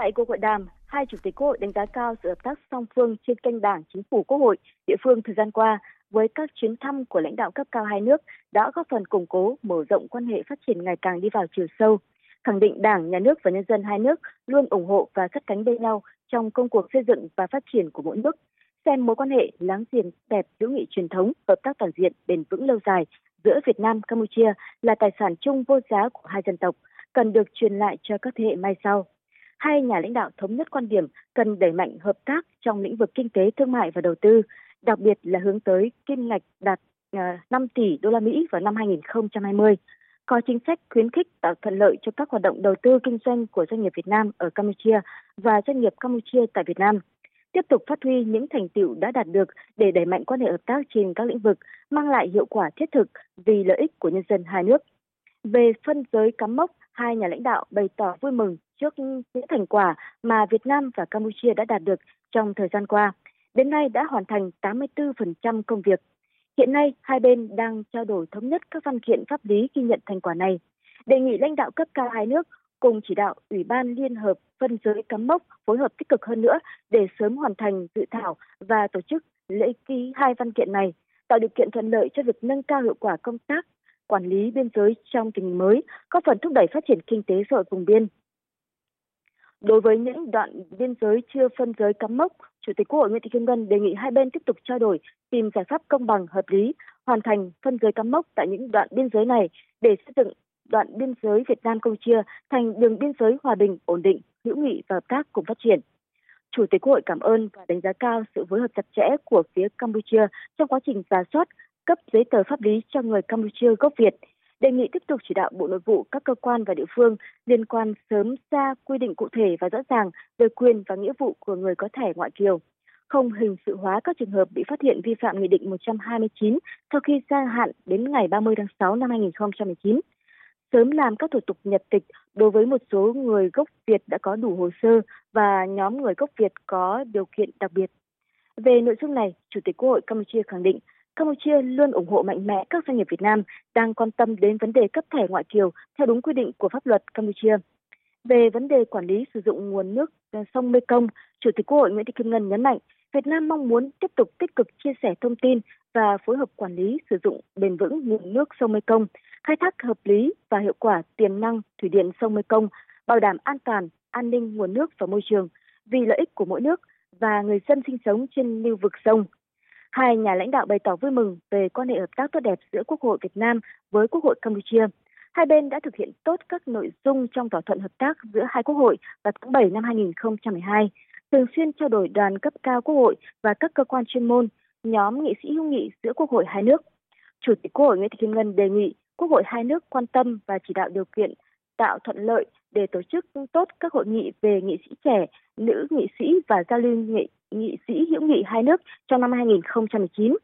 Tại cuộc hội đàm, hai chủ tịch Quốc hội đánh giá cao sự hợp tác song phương trên kênh Đảng, Chính phủ, Quốc hội, địa phương thời gian qua với các chuyến thăm của lãnh đạo cấp cao hai nước đã góp phần củng cố, mở rộng quan hệ phát triển ngày càng đi vào chiều sâu, khẳng định Đảng, Nhà nước và nhân dân hai nước luôn ủng hộ và sát cánh bên nhau trong công cuộc xây dựng và phát triển của mỗi nước, xem mối quan hệ láng giềng đẹp hữu nghị truyền thống, hợp tác toàn diện bền vững lâu dài giữa Việt Nam Campuchia là tài sản chung vô giá của hai dân tộc, cần được truyền lại cho các thế hệ mai sau hai nhà lãnh đạo thống nhất quan điểm cần đẩy mạnh hợp tác trong lĩnh vực kinh tế, thương mại và đầu tư, đặc biệt là hướng tới kim ngạch đạt à, 5 tỷ đô la Mỹ vào năm 2020 có chính sách khuyến khích tạo thuận lợi cho các hoạt động đầu tư kinh doanh của doanh nghiệp Việt Nam ở Campuchia và doanh nghiệp Campuchia tại Việt Nam. Tiếp tục phát huy những thành tựu đã đạt được để đẩy mạnh quan hệ hợp tác trên các lĩnh vực, mang lại hiệu quả thiết thực vì lợi ích của nhân dân hai nước. Về phân giới cắm mốc, hai nhà lãnh đạo bày tỏ vui mừng trước những thành quả mà Việt Nam và Campuchia đã đạt được trong thời gian qua. Đến nay đã hoàn thành 84% công việc. Hiện nay, hai bên đang trao đổi thống nhất các văn kiện pháp lý ghi nhận thành quả này. Đề nghị lãnh đạo cấp cao hai nước cùng chỉ đạo Ủy ban Liên hợp phân giới cắm mốc phối hợp tích cực hơn nữa để sớm hoàn thành dự thảo và tổ chức lễ ký hai văn kiện này, tạo điều kiện thuận lợi cho việc nâng cao hiệu quả công tác quản lý biên giới trong tình hình mới, có phần thúc đẩy phát triển kinh tế xã hội vùng biên. Đối với những đoạn biên giới chưa phân giới cắm mốc, Chủ tịch Quốc hội Nguyễn Thị Kim Ngân đề nghị hai bên tiếp tục trao đổi, tìm giải pháp công bằng, hợp lý, hoàn thành phân giới cắm mốc tại những đoạn biên giới này để xây dựng đoạn biên giới Việt Nam Campuchia thành đường biên giới hòa bình, ổn định, hữu nghị và hợp tác cùng phát triển. Chủ tịch Quốc hội cảm ơn và đánh giá cao sự phối hợp chặt chẽ của phía Campuchia trong quá trình giả soát cấp giấy tờ pháp lý cho người Campuchia gốc Việt, đề nghị tiếp tục chỉ đạo Bộ Nội vụ, các cơ quan và địa phương liên quan sớm ra quy định cụ thể và rõ ràng về quyền và nghĩa vụ của người có thẻ ngoại kiều, không hình sự hóa các trường hợp bị phát hiện vi phạm Nghị định 129 sau khi gia hạn đến ngày 30 tháng 6 năm 2019 sớm làm các thủ tục nhập tịch đối với một số người gốc Việt đã có đủ hồ sơ và nhóm người gốc Việt có điều kiện đặc biệt. Về nội dung này, Chủ tịch Quốc hội Campuchia khẳng định Campuchia luôn ủng hộ mạnh mẽ các doanh nghiệp Việt Nam đang quan tâm đến vấn đề cấp thẻ ngoại kiều theo đúng quy định của pháp luật Campuchia. Về vấn đề quản lý sử dụng nguồn nước ờ, sông Mekong, Chủ tịch Quốc hội Nguyễn Thị Kim Ngân nhấn mạnh Việt Nam mong muốn tiếp tục tích cực chia sẻ thông tin và phối hợp quản lý sử dụng bền vững nguồn nước sông Mekong, khai thác hợp lý và hiệu quả tiềm năng thủy điện sông Mekong, bảo đảm an toàn, an ninh nguồn nước và môi trường vì lợi ích của mỗi nước và người dân sinh sống trên lưu vực sông. Hai nhà lãnh đạo bày tỏ vui mừng về quan hệ hợp tác tốt đẹp giữa Quốc hội Việt Nam với Quốc hội Campuchia. Hai bên đã thực hiện tốt các nội dung trong thỏa thuận hợp tác giữa hai quốc hội vào tháng 7 năm 2012, thường xuyên trao đổi đoàn cấp cao Quốc hội và các cơ quan chuyên môn, nhóm nghị sĩ hữu nghị giữa Quốc hội hai nước. Chủ tịch Quốc hội Nguyễn Thị Kim Ngân đề nghị Quốc hội hai nước quan tâm và chỉ đạo điều kiện tạo thuận lợi để tổ chức tốt các hội nghị về nghị sĩ trẻ, nữ nghị sĩ và giao lưu nghị, nghị sĩ hữu nghị hai nước trong năm 2019.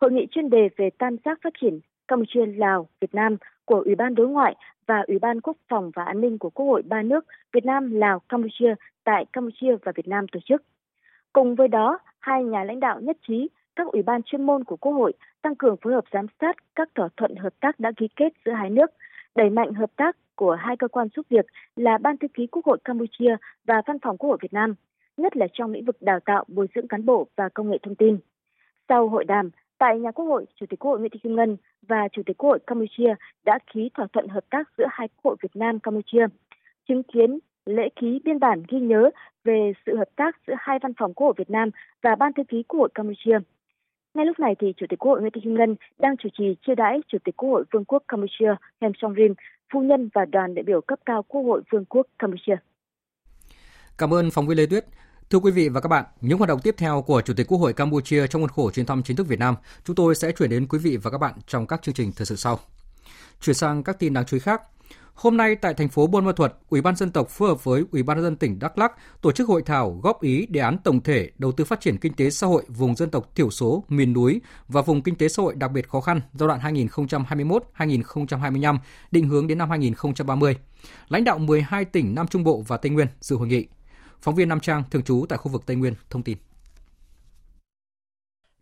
Hội nghị chuyên đề về tam giác phát triển Campuchia, Lào, Việt Nam của Ủy ban Đối ngoại và Ủy ban Quốc phòng và An ninh của Quốc hội ba nước Việt Nam, Lào, Campuchia tại Campuchia và Việt Nam tổ chức. Cùng với đó, hai nhà lãnh đạo nhất trí các ủy ban chuyên môn của Quốc hội tăng cường phối hợp giám sát các thỏa thuận hợp tác đã ký kết giữa hai nước, đẩy mạnh hợp tác của hai cơ quan giúp việc là Ban thư ký Quốc hội Campuchia và Văn phòng Quốc hội Việt Nam, nhất là trong lĩnh vực đào tạo, bồi dưỡng cán bộ và công nghệ thông tin. Sau hội đàm, tại nhà Quốc hội, Chủ tịch Quốc hội Nguyễn Thị Kim Ngân và Chủ tịch Quốc hội Campuchia đã ký thỏa thuận hợp tác giữa hai quốc hội Việt Nam Campuchia, chứng kiến lễ ký biên bản ghi nhớ về sự hợp tác giữa hai văn phòng Quốc hội Việt Nam và Ban thư ký Quốc hội Campuchia. Ngay lúc này thì Chủ tịch Quốc hội Nguyễn Thị Kim Ngân đang chủ trì chiêu đãi Chủ tịch Quốc hội Vương quốc Campuchia Heng Somrin, phu nhân và đoàn đại biểu cấp cao Quốc hội Vương quốc Campuchia. Cảm ơn phóng viên Lê Tuyết. Thưa quý vị và các bạn, những hoạt động tiếp theo của Chủ tịch Quốc hội Campuchia trong khuôn khổ chuyến thăm chính thức Việt Nam, chúng tôi sẽ chuyển đến quý vị và các bạn trong các chương trình thời sự sau. Chuyển sang các tin đáng chú ý khác. Hôm nay tại thành phố Buôn Ma Thuột, Ủy ban dân tộc phối hợp với Ủy ban dân tỉnh Đắk Lắk tổ chức hội thảo góp ý đề án tổng thể đầu tư phát triển kinh tế xã hội vùng dân tộc thiểu số, miền núi và vùng kinh tế xã hội đặc biệt khó khăn giai đoạn 2021-2025, định hướng đến năm 2030. Lãnh đạo 12 tỉnh Nam Trung Bộ và Tây Nguyên dự hội nghị. Phóng viên Nam Trang thường trú tại khu vực Tây Nguyên thông tin.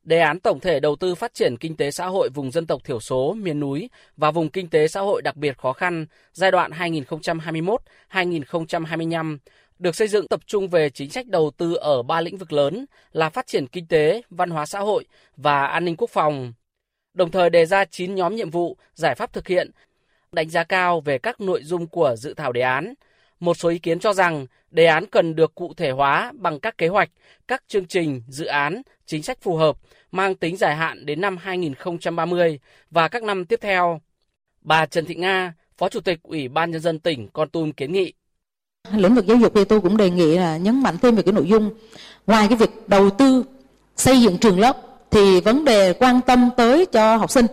Đề án tổng thể đầu tư phát triển kinh tế xã hội vùng dân tộc thiểu số, miền núi và vùng kinh tế xã hội đặc biệt khó khăn giai đoạn 2021-2025 được xây dựng tập trung về chính sách đầu tư ở ba lĩnh vực lớn là phát triển kinh tế, văn hóa xã hội và an ninh quốc phòng. Đồng thời đề ra 9 nhóm nhiệm vụ, giải pháp thực hiện, đánh giá cao về các nội dung của dự thảo đề án. Một số ý kiến cho rằng đề án cần được cụ thể hóa bằng các kế hoạch, các chương trình, dự án, chính sách phù hợp, mang tính dài hạn đến năm 2030 và các năm tiếp theo. Bà Trần Thị Nga, Phó Chủ tịch Ủy ban Nhân dân tỉnh Con Tum kiến nghị. Lĩnh vực giáo dục thì tôi cũng đề nghị là nhấn mạnh thêm về cái nội dung. Ngoài cái việc đầu tư xây dựng trường lớp thì vấn đề quan tâm tới cho học sinh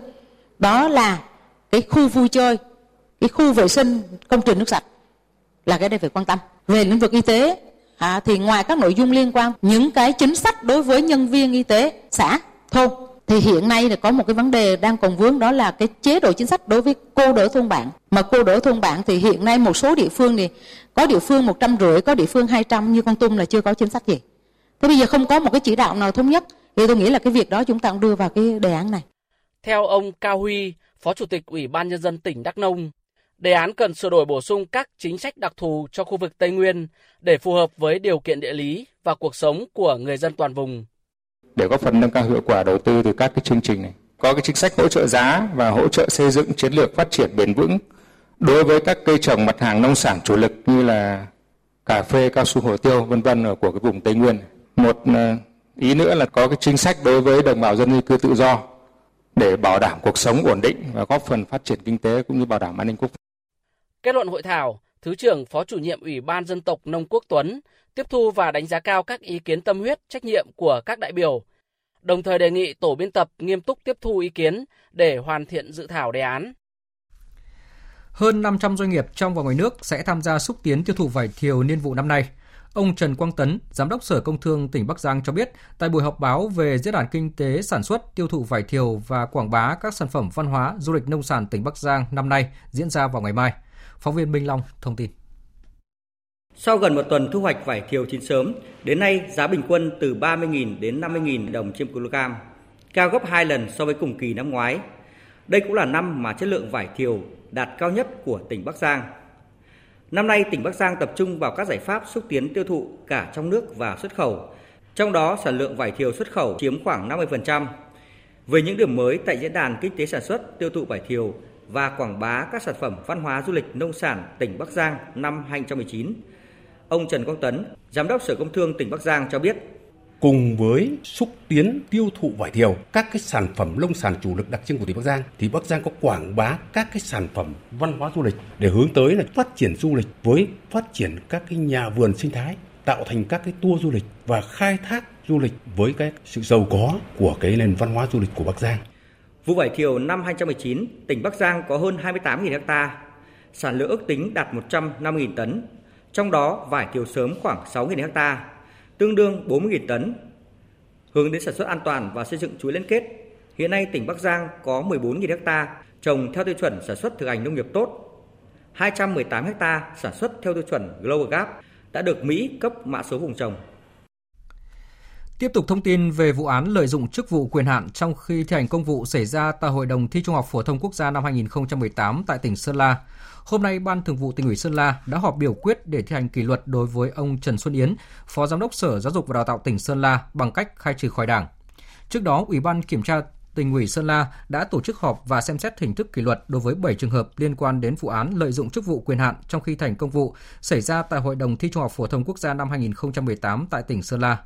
đó là cái khu vui chơi, cái khu vệ sinh, công trình nước sạch là cái đây phải quan tâm. Về lĩnh vực y tế à, thì ngoài các nội dung liên quan những cái chính sách đối với nhân viên y tế xã thôn thì hiện nay là có một cái vấn đề đang còn vướng đó là cái chế độ chính sách đối với cô đỡ thôn bản. Mà cô đỡ thôn bản thì hiện nay một số địa phương thì có địa phương một trăm rưỡi có địa phương hai trăm như con tum là chưa có chính sách gì. Thế bây giờ không có một cái chỉ đạo nào thống nhất thì tôi nghĩ là cái việc đó chúng ta cũng đưa vào cái đề án này. Theo ông Cao Huy Phó Chủ tịch Ủy ban Nhân dân tỉnh Đắk Nông Đề án cần sửa đổi bổ sung các chính sách đặc thù cho khu vực Tây Nguyên để phù hợp với điều kiện địa lý và cuộc sống của người dân toàn vùng. Để góp phần nâng cao hiệu quả đầu tư từ các cái chương trình này, có cái chính sách hỗ trợ giá và hỗ trợ xây dựng chiến lược phát triển bền vững đối với các cây trồng mặt hàng nông sản chủ lực như là cà phê, cao su, hồ tiêu vân vân ở của cái vùng Tây Nguyên. Một ờ, ý nữa là có cái chính sách đối với đồng bào dân di cư tự do để bảo đảm cuộc sống ổn định và góp phần phát triển kinh tế cũng như bảo đảm an ninh quốc phòng. Kết luận hội thảo, Thứ trưởng Phó chủ nhiệm Ủy ban Dân tộc Nông Quốc Tuấn tiếp thu và đánh giá cao các ý kiến tâm huyết, trách nhiệm của các đại biểu, đồng thời đề nghị tổ biên tập nghiêm túc tiếp thu ý kiến để hoàn thiện dự thảo đề án. Hơn 500 doanh nghiệp trong và ngoài nước sẽ tham gia xúc tiến tiêu thụ vải thiều niên vụ năm nay. Ông Trần Quang Tấn, Giám đốc Sở Công Thương tỉnh Bắc Giang cho biết, tại buổi họp báo về diễn đàn kinh tế sản xuất, tiêu thụ vải thiều và quảng bá các sản phẩm văn hóa, du lịch nông sản tỉnh Bắc Giang năm nay diễn ra vào ngày mai. Phóng viên Minh Long thông tin. Sau gần một tuần thu hoạch vải thiều chín sớm, đến nay giá bình quân từ 30.000 đến 50.000 đồng trên kg, cao gấp 2 lần so với cùng kỳ năm ngoái. Đây cũng là năm mà chất lượng vải thiều đạt cao nhất của tỉnh Bắc Giang. Năm nay, tỉnh Bắc Giang tập trung vào các giải pháp xúc tiến tiêu thụ cả trong nước và xuất khẩu. Trong đó, sản lượng vải thiều xuất khẩu chiếm khoảng 50%. Về những điểm mới tại diễn đàn kinh tế sản xuất, tiêu thụ vải thiều và quảng bá các sản phẩm văn hóa du lịch nông sản tỉnh Bắc Giang năm 2019, ông Trần Quang Tấn, Giám đốc Sở Công Thương tỉnh Bắc Giang cho biết cùng với xúc tiến tiêu thụ vải thiều, các cái sản phẩm nông sản chủ lực đặc trưng của tỉnh Bắc Giang thì Bắc Giang có quảng bá các cái sản phẩm văn hóa du lịch để hướng tới là phát triển du lịch với phát triển các cái nhà vườn sinh thái, tạo thành các cái tour du lịch và khai thác du lịch với cái sự giàu có của cái nền văn hóa du lịch của Bắc Giang. Vụ vải thiều năm 2019, tỉnh Bắc Giang có hơn 28.000 ha, sản lượng ước tính đạt 150.000 tấn, trong đó vải thiều sớm khoảng 6.000 ha, tương đương 40.000 tấn. Hướng đến sản xuất an toàn và xây dựng chuỗi liên kết, hiện nay tỉnh Bắc Giang có 14.000 ha trồng theo tiêu chuẩn sản xuất thực hành nông nghiệp tốt. 218 ha sản xuất theo tiêu chuẩn Global Gap đã được Mỹ cấp mã số vùng trồng. Tiếp tục thông tin về vụ án lợi dụng chức vụ quyền hạn trong khi thi hành công vụ xảy ra tại Hội đồng thi Trung học phổ thông quốc gia năm 2018 tại tỉnh Sơn La. Hôm nay, Ban Thường vụ tỉnh ủy Sơn La đã họp biểu quyết để thi hành kỷ luật đối với ông Trần Xuân Yến, Phó Giám đốc Sở Giáo dục và Đào tạo tỉnh Sơn La bằng cách khai trừ khỏi Đảng. Trước đó, Ủy ban kiểm tra tỉnh ủy Sơn La đã tổ chức họp và xem xét hình thức kỷ luật đối với 7 trường hợp liên quan đến vụ án lợi dụng chức vụ quyền hạn trong khi thành công vụ xảy ra tại Hội đồng thi Trung học phổ thông quốc gia năm 2018 tại tỉnh Sơn La.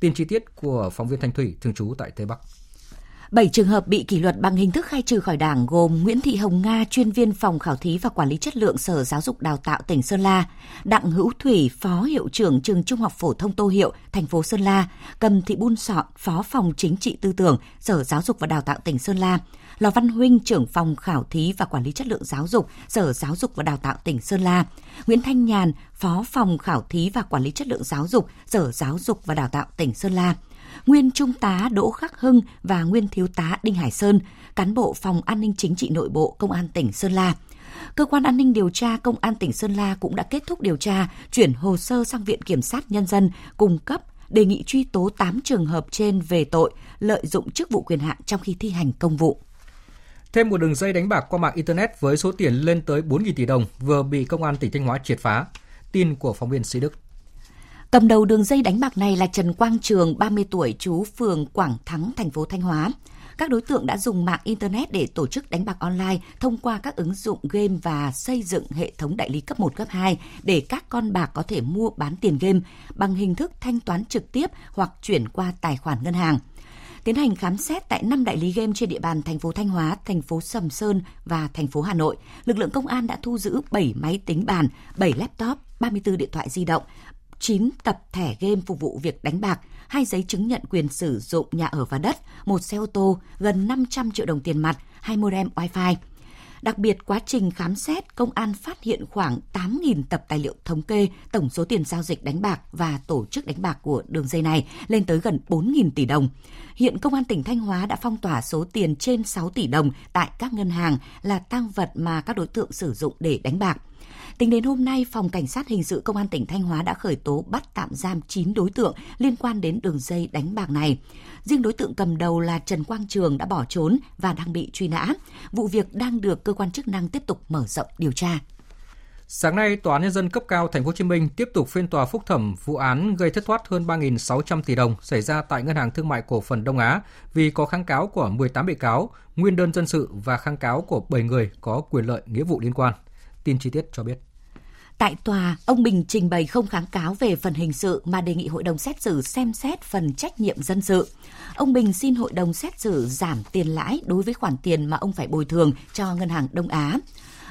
Tin chi tiết của phóng viên Thanh Thủy thường trú tại Tây Bắc. 7 trường hợp bị kỷ luật bằng hình thức khai trừ khỏi Đảng gồm Nguyễn Thị Hồng Nga, chuyên viên phòng khảo thí và quản lý chất lượng Sở Giáo dục Đào tạo tỉnh Sơn La, Đặng Hữu Thủy, phó hiệu trưởng trường Trung học phổ thông Tô Hiệu, thành phố Sơn La, Cầm Thị Bun Sọn, phó phòng chính trị tư tưởng Sở Giáo dục và Đào tạo tỉnh Sơn La, Lò Văn Huynh, trưởng phòng khảo thí và quản lý chất lượng giáo dục, Sở Giáo dục và Đào tạo tỉnh Sơn La, Nguyễn Thanh Nhàn, phó phòng khảo thí và quản lý chất lượng giáo dục, Sở Giáo dục và Đào tạo tỉnh Sơn La, nguyên Trung tá Đỗ Khắc Hưng và nguyên Thiếu tá Đinh Hải Sơn, cán bộ Phòng An ninh Chính trị Nội bộ Công an tỉnh Sơn La. Cơ quan an ninh điều tra Công an tỉnh Sơn La cũng đã kết thúc điều tra, chuyển hồ sơ sang Viện Kiểm sát Nhân dân cung cấp đề nghị truy tố 8 trường hợp trên về tội lợi dụng chức vụ quyền hạn trong khi thi hành công vụ. Thêm một đường dây đánh bạc qua mạng Internet với số tiền lên tới 4.000 tỷ đồng vừa bị Công an tỉnh Thanh Hóa triệt phá. Tin của phóng viên Sĩ Đức. Cầm đầu đường dây đánh bạc này là Trần Quang Trường, 30 tuổi, chú phường Quảng Thắng, thành phố Thanh Hóa. Các đối tượng đã dùng mạng Internet để tổ chức đánh bạc online thông qua các ứng dụng game và xây dựng hệ thống đại lý cấp 1, cấp 2 để các con bạc có thể mua bán tiền game bằng hình thức thanh toán trực tiếp hoặc chuyển qua tài khoản ngân hàng tiến hành khám xét tại 5 đại lý game trên địa bàn thành phố Thanh Hóa, thành phố Sầm Sơn và thành phố Hà Nội, lực lượng công an đã thu giữ 7 máy tính bàn, 7 laptop, 34 điện thoại di động, 9 tập thẻ game phục vụ việc đánh bạc, hai giấy chứng nhận quyền sử dụng nhà ở và đất, một xe ô tô, gần 500 triệu đồng tiền mặt, hai modem Wi-Fi. Đặc biệt, quá trình khám xét, công an phát hiện khoảng 8.000 tập tài liệu thống kê tổng số tiền giao dịch đánh bạc và tổ chức đánh bạc của đường dây này lên tới gần 4.000 tỷ đồng. Hiện Công an tỉnh Thanh Hóa đã phong tỏa số tiền trên 6 tỷ đồng tại các ngân hàng là tăng vật mà các đối tượng sử dụng để đánh bạc. Tính đến hôm nay, Phòng Cảnh sát Hình sự Công an tỉnh Thanh Hóa đã khởi tố bắt tạm giam 9 đối tượng liên quan đến đường dây đánh bạc này. Riêng đối tượng cầm đầu là Trần Quang Trường đã bỏ trốn và đang bị truy nã. Vụ việc đang được cơ quan chức năng tiếp tục mở rộng điều tra. Sáng nay, Tòa án nhân dân cấp cao Thành phố Hồ Chí Minh tiếp tục phiên tòa phúc thẩm vụ án gây thất thoát hơn 3.600 tỷ đồng xảy ra tại Ngân hàng Thương mại Cổ phần Đông Á vì có kháng cáo của 18 bị cáo, nguyên đơn dân sự và kháng cáo của 7 người có quyền lợi nghĩa vụ liên quan. Tin chi tiết cho biết. Tại tòa, ông Bình trình bày không kháng cáo về phần hình sự mà đề nghị hội đồng xét xử xem xét phần trách nhiệm dân sự. Ông Bình xin hội đồng xét xử giảm tiền lãi đối với khoản tiền mà ông phải bồi thường cho ngân hàng Đông Á.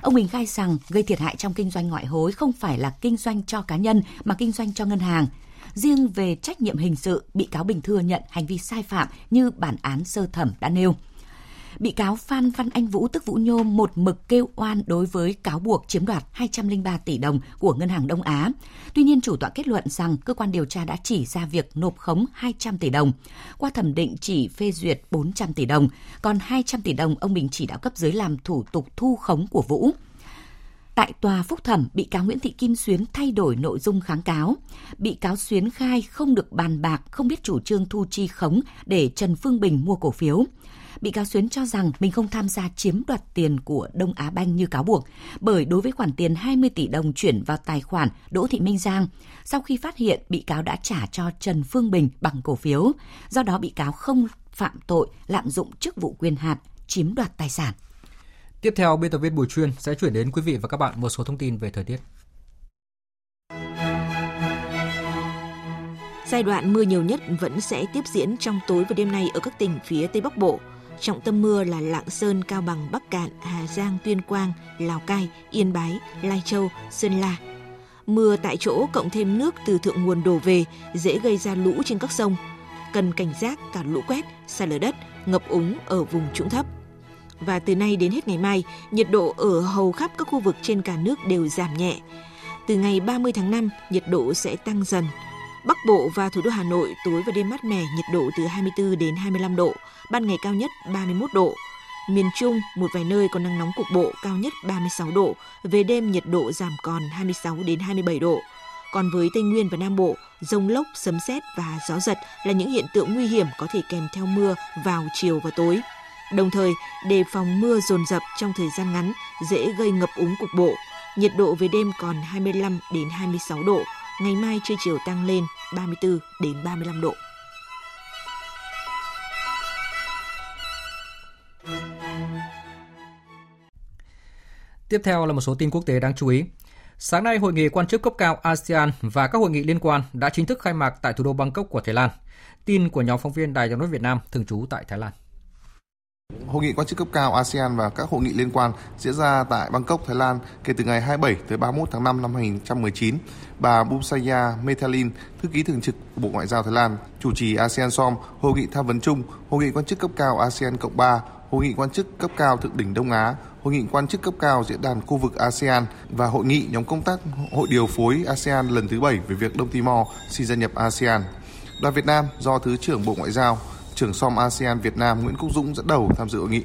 Ông Bình khai rằng gây thiệt hại trong kinh doanh ngoại hối không phải là kinh doanh cho cá nhân mà kinh doanh cho ngân hàng. Riêng về trách nhiệm hình sự, bị cáo Bình thừa nhận hành vi sai phạm như bản án sơ thẩm đã nêu bị cáo Phan Văn Anh Vũ tức Vũ Nhôm một mực kêu oan đối với cáo buộc chiếm đoạt 203 tỷ đồng của Ngân hàng Đông Á. Tuy nhiên, chủ tọa kết luận rằng cơ quan điều tra đã chỉ ra việc nộp khống 200 tỷ đồng. Qua thẩm định chỉ phê duyệt 400 tỷ đồng, còn 200 tỷ đồng ông Bình chỉ đạo cấp dưới làm thủ tục thu khống của Vũ. Tại tòa phúc thẩm, bị cáo Nguyễn Thị Kim Xuyến thay đổi nội dung kháng cáo. Bị cáo Xuyến khai không được bàn bạc, không biết chủ trương thu chi khống để Trần Phương Bình mua cổ phiếu bị cáo Xuyến cho rằng mình không tham gia chiếm đoạt tiền của Đông Á Banh như cáo buộc, bởi đối với khoản tiền 20 tỷ đồng chuyển vào tài khoản Đỗ Thị Minh Giang, sau khi phát hiện bị cáo đã trả cho Trần Phương Bình bằng cổ phiếu, do đó bị cáo không phạm tội lạm dụng chức vụ quyền hạn, chiếm đoạt tài sản. Tiếp theo, biên tập viên Bùi Chuyên sẽ chuyển đến quý vị và các bạn một số thông tin về thời tiết. Giai đoạn mưa nhiều nhất vẫn sẽ tiếp diễn trong tối và đêm nay ở các tỉnh phía Tây Bắc Bộ. Trọng tâm mưa là Lạng Sơn, Cao Bằng, Bắc Cạn, Hà Giang, Tuyên Quang, Lào Cai, Yên Bái, Lai Châu, Sơn La. Mưa tại chỗ cộng thêm nước từ thượng nguồn đổ về dễ gây ra lũ trên các sông. Cần cảnh giác cả lũ quét, sạt lở đất, ngập úng ở vùng trũng thấp. Và từ nay đến hết ngày mai, nhiệt độ ở hầu khắp các khu vực trên cả nước đều giảm nhẹ. Từ ngày 30 tháng 5, nhiệt độ sẽ tăng dần. Bắc Bộ và thủ đô Hà Nội tối và đêm mát mẻ, nhiệt độ từ 24 đến 25 độ, ban ngày cao nhất 31 độ. Miền Trung, một vài nơi có nắng nóng cục bộ cao nhất 36 độ, về đêm nhiệt độ giảm còn 26 đến 27 độ. Còn với Tây Nguyên và Nam Bộ, rông lốc, sấm sét và gió giật là những hiện tượng nguy hiểm có thể kèm theo mưa vào chiều và tối. Đồng thời, đề phòng mưa dồn dập trong thời gian ngắn dễ gây ngập úng cục bộ. Nhiệt độ về đêm còn 25 đến 26 độ, ngày mai trưa chiều tăng lên 34 đến 35 độ. Tiếp theo là một số tin quốc tế đáng chú ý. Sáng nay, hội nghị quan chức cấp cao ASEAN và các hội nghị liên quan đã chính thức khai mạc tại thủ đô Bangkok của Thái Lan. Tin của nhóm phóng viên Đài tiếng nói Việt Nam thường trú tại Thái Lan. Hội nghị quan chức cấp cao ASEAN và các hội nghị liên quan diễn ra tại Bangkok, Thái Lan kể từ ngày 27 tới 31 tháng 5 năm 2019. Bà Bumsaya Methalin, thư ký thường trực của Bộ Ngoại giao Thái Lan, chủ trì ASEAN SOM, hội nghị tham vấn chung, hội nghị quan chức cấp cao ASEAN Cộng 3, hội nghị quan chức cấp cao thượng đỉnh Đông Á, hội nghị quan chức cấp cao diễn đàn khu vực ASEAN và hội nghị nhóm công tác hội điều phối ASEAN lần thứ 7 về việc Đông Timor xin gia nhập ASEAN. Đoàn Việt Nam do Thứ trưởng Bộ Ngoại giao, trưởng SOM ASEAN Việt Nam Nguyễn Quốc Dũng dẫn đầu tham dự hội nghị.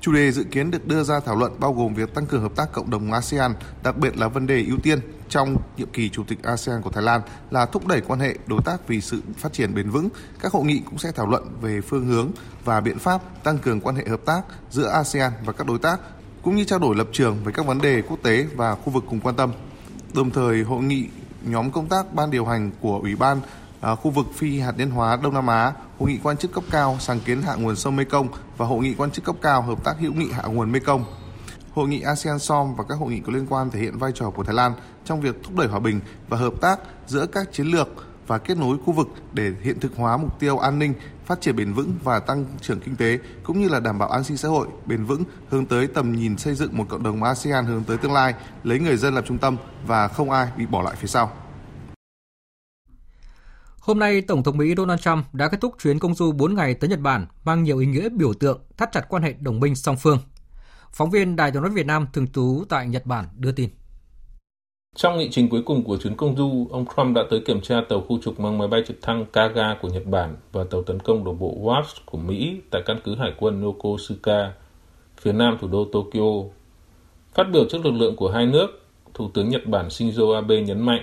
Chủ đề dự kiến được đưa ra thảo luận bao gồm việc tăng cường hợp tác cộng đồng ASEAN, đặc biệt là vấn đề ưu tiên trong nhiệm kỳ chủ tịch ASEAN của Thái Lan là thúc đẩy quan hệ đối tác vì sự phát triển bền vững. Các hội nghị cũng sẽ thảo luận về phương hướng và biện pháp tăng cường quan hệ hợp tác giữa ASEAN và các đối tác, cũng như trao đổi lập trường về các vấn đề quốc tế và khu vực cùng quan tâm. Đồng thời, hội nghị nhóm công tác ban điều hành của Ủy ban à, khu vực phi hạt nhân hóa Đông Nam Á, hội nghị quan chức cấp cao sáng kiến hạ nguồn sông Mekong và hội nghị quan chức cấp cao hợp tác hữu nghị hạ nguồn Mekong. Hội nghị ASEAN SOM và các hội nghị có liên quan thể hiện vai trò của Thái Lan trong việc thúc đẩy hòa bình và hợp tác giữa các chiến lược và kết nối khu vực để hiện thực hóa mục tiêu an ninh, phát triển bền vững và tăng trưởng kinh tế cũng như là đảm bảo an sinh xã hội bền vững hướng tới tầm nhìn xây dựng một cộng đồng ASEAN hướng tới tương lai, lấy người dân làm trung tâm và không ai bị bỏ lại phía sau. Hôm nay, Tổng thống Mỹ Donald Trump đã kết thúc chuyến công du 4 ngày tới Nhật Bản mang nhiều ý nghĩa biểu tượng thắt chặt quan hệ đồng minh song phương. Phóng viên Đài tiếng nói Việt Nam thường trú tại Nhật Bản đưa tin. Trong nghị trình cuối cùng của chuyến công du, ông Trump đã tới kiểm tra tàu khu trục mang máy bay trực thăng Kaga của Nhật Bản và tàu tấn công đổ bộ Wasp của Mỹ tại căn cứ hải quân Yokosuka, phía nam thủ đô Tokyo. Phát biểu trước lực lượng của hai nước, Thủ tướng Nhật Bản Shinzo Abe nhấn mạnh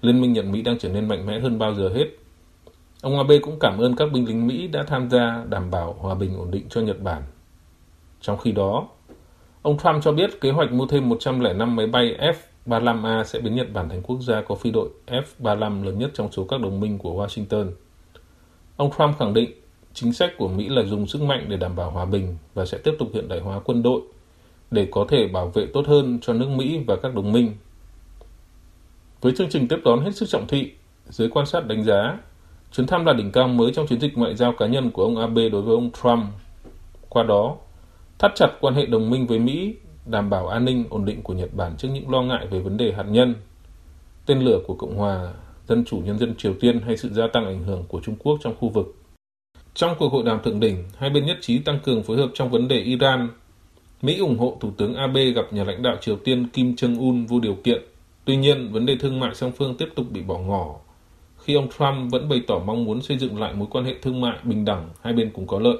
Liên minh Nhật Mỹ đang trở nên mạnh mẽ hơn bao giờ hết. Ông Abe cũng cảm ơn các binh lính Mỹ đã tham gia đảm bảo hòa bình ổn định cho Nhật Bản. Trong khi đó, ông Trump cho biết kế hoạch mua thêm 105 máy bay F-35A sẽ biến Nhật Bản thành quốc gia có phi đội F-35 lớn nhất trong số các đồng minh của Washington. Ông Trump khẳng định chính sách của Mỹ là dùng sức mạnh để đảm bảo hòa bình và sẽ tiếp tục hiện đại hóa quân đội để có thể bảo vệ tốt hơn cho nước Mỹ và các đồng minh với chương trình tiếp đón hết sức trọng thị, giới quan sát đánh giá, chuyến thăm là đỉnh cao mới trong chiến dịch ngoại giao cá nhân của ông Abe đối với ông Trump. Qua đó, thắt chặt quan hệ đồng minh với Mỹ đảm bảo an ninh ổn định của Nhật Bản trước những lo ngại về vấn đề hạt nhân, tên lửa của Cộng hòa Dân chủ Nhân dân Triều Tiên hay sự gia tăng ảnh hưởng của Trung Quốc trong khu vực. Trong cuộc hội đàm thượng đỉnh, hai bên nhất trí tăng cường phối hợp trong vấn đề Iran. Mỹ ủng hộ Thủ tướng Abe gặp nhà lãnh đạo Triều Tiên Kim Jong-un vô điều kiện. Tuy nhiên, vấn đề thương mại song phương tiếp tục bị bỏ ngỏ khi ông Trump vẫn bày tỏ mong muốn xây dựng lại mối quan hệ thương mại bình đẳng, hai bên cùng có lợi.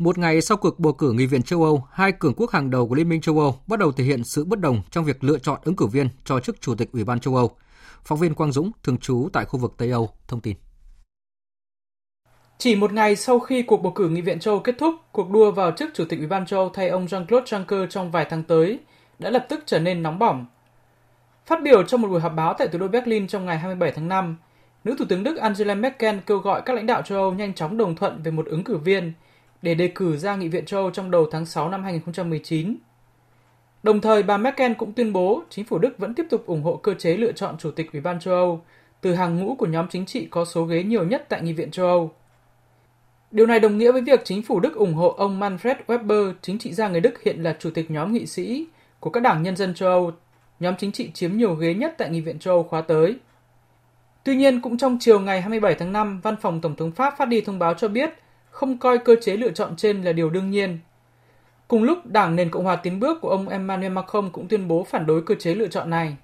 Một ngày sau cuộc bầu cử nghị viện châu Âu, hai cường quốc hàng đầu của Liên minh châu Âu bắt đầu thể hiện sự bất đồng trong việc lựa chọn ứng cử viên cho chức Chủ tịch Ủy ban châu Âu. Phóng viên Quang Dũng, thường trú tại khu vực Tây Âu, thông tin. Chỉ một ngày sau khi cuộc bầu cử nghị viện châu Âu kết thúc, cuộc đua vào chức Chủ tịch Ủy ban châu Âu thay ông Jean-Claude Juncker trong vài tháng tới đã lập tức trở nên nóng bỏng. Phát biểu trong một buổi họp báo tại thủ đô Berlin trong ngày 27 tháng 5, nữ Thủ tướng Đức Angela Merkel kêu gọi các lãnh đạo châu Âu nhanh chóng đồng thuận về một ứng cử viên để đề cử ra Nghị viện châu Âu trong đầu tháng 6 năm 2019. Đồng thời, bà Merkel cũng tuyên bố chính phủ Đức vẫn tiếp tục ủng hộ cơ chế lựa chọn Chủ tịch Ủy ban châu Âu từ hàng ngũ của nhóm chính trị có số ghế nhiều nhất tại Nghị viện châu Âu. Điều này đồng nghĩa với việc chính phủ Đức ủng hộ ông Manfred Weber, chính trị gia người Đức hiện là chủ tịch nhóm nghị sĩ của các đảng nhân dân châu Âu, nhóm chính trị chiếm nhiều ghế nhất tại Nghị viện châu Âu khóa tới. Tuy nhiên, cũng trong chiều ngày 27 tháng 5, Văn phòng Tổng thống Pháp phát đi thông báo cho biết không coi cơ chế lựa chọn trên là điều đương nhiên. Cùng lúc, Đảng Nền Cộng hòa Tiến bước của ông Emmanuel Macron cũng tuyên bố phản đối cơ chế lựa chọn này.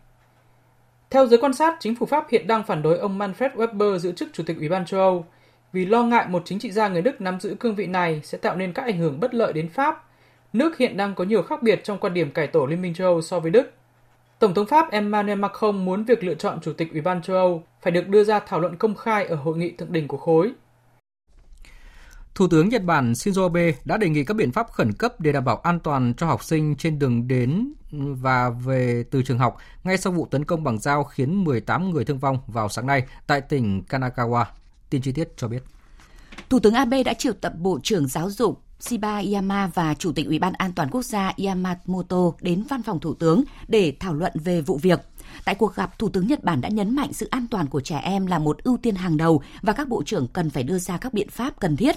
Theo giới quan sát, chính phủ Pháp hiện đang phản đối ông Manfred Weber giữ chức Chủ tịch Ủy ban châu Âu vì lo ngại một chính trị gia người Đức nắm giữ cương vị này sẽ tạo nên các ảnh hưởng bất lợi đến Pháp. Nước hiện đang có nhiều khác biệt trong quan điểm cải tổ Liên minh châu Âu so với Đức. Tổng thống Pháp Emmanuel Macron muốn việc lựa chọn Chủ tịch Ủy ban châu Âu phải được đưa ra thảo luận công khai ở hội nghị thượng đỉnh của khối. Thủ tướng Nhật Bản Shinzo Abe đã đề nghị các biện pháp khẩn cấp để đảm bảo an toàn cho học sinh trên đường đến và về từ trường học ngay sau vụ tấn công bằng dao khiến 18 người thương vong vào sáng nay tại tỉnh Kanagawa. Tin chi tiết cho biết. Thủ tướng Abe đã triệu tập Bộ trưởng Giáo dục Shiba Iyama và Chủ tịch Ủy ban An toàn Quốc gia Yamamoto đến văn phòng Thủ tướng để thảo luận về vụ việc. Tại cuộc gặp, Thủ tướng Nhật Bản đã nhấn mạnh sự an toàn của trẻ em là một ưu tiên hàng đầu và các bộ trưởng cần phải đưa ra các biện pháp cần thiết.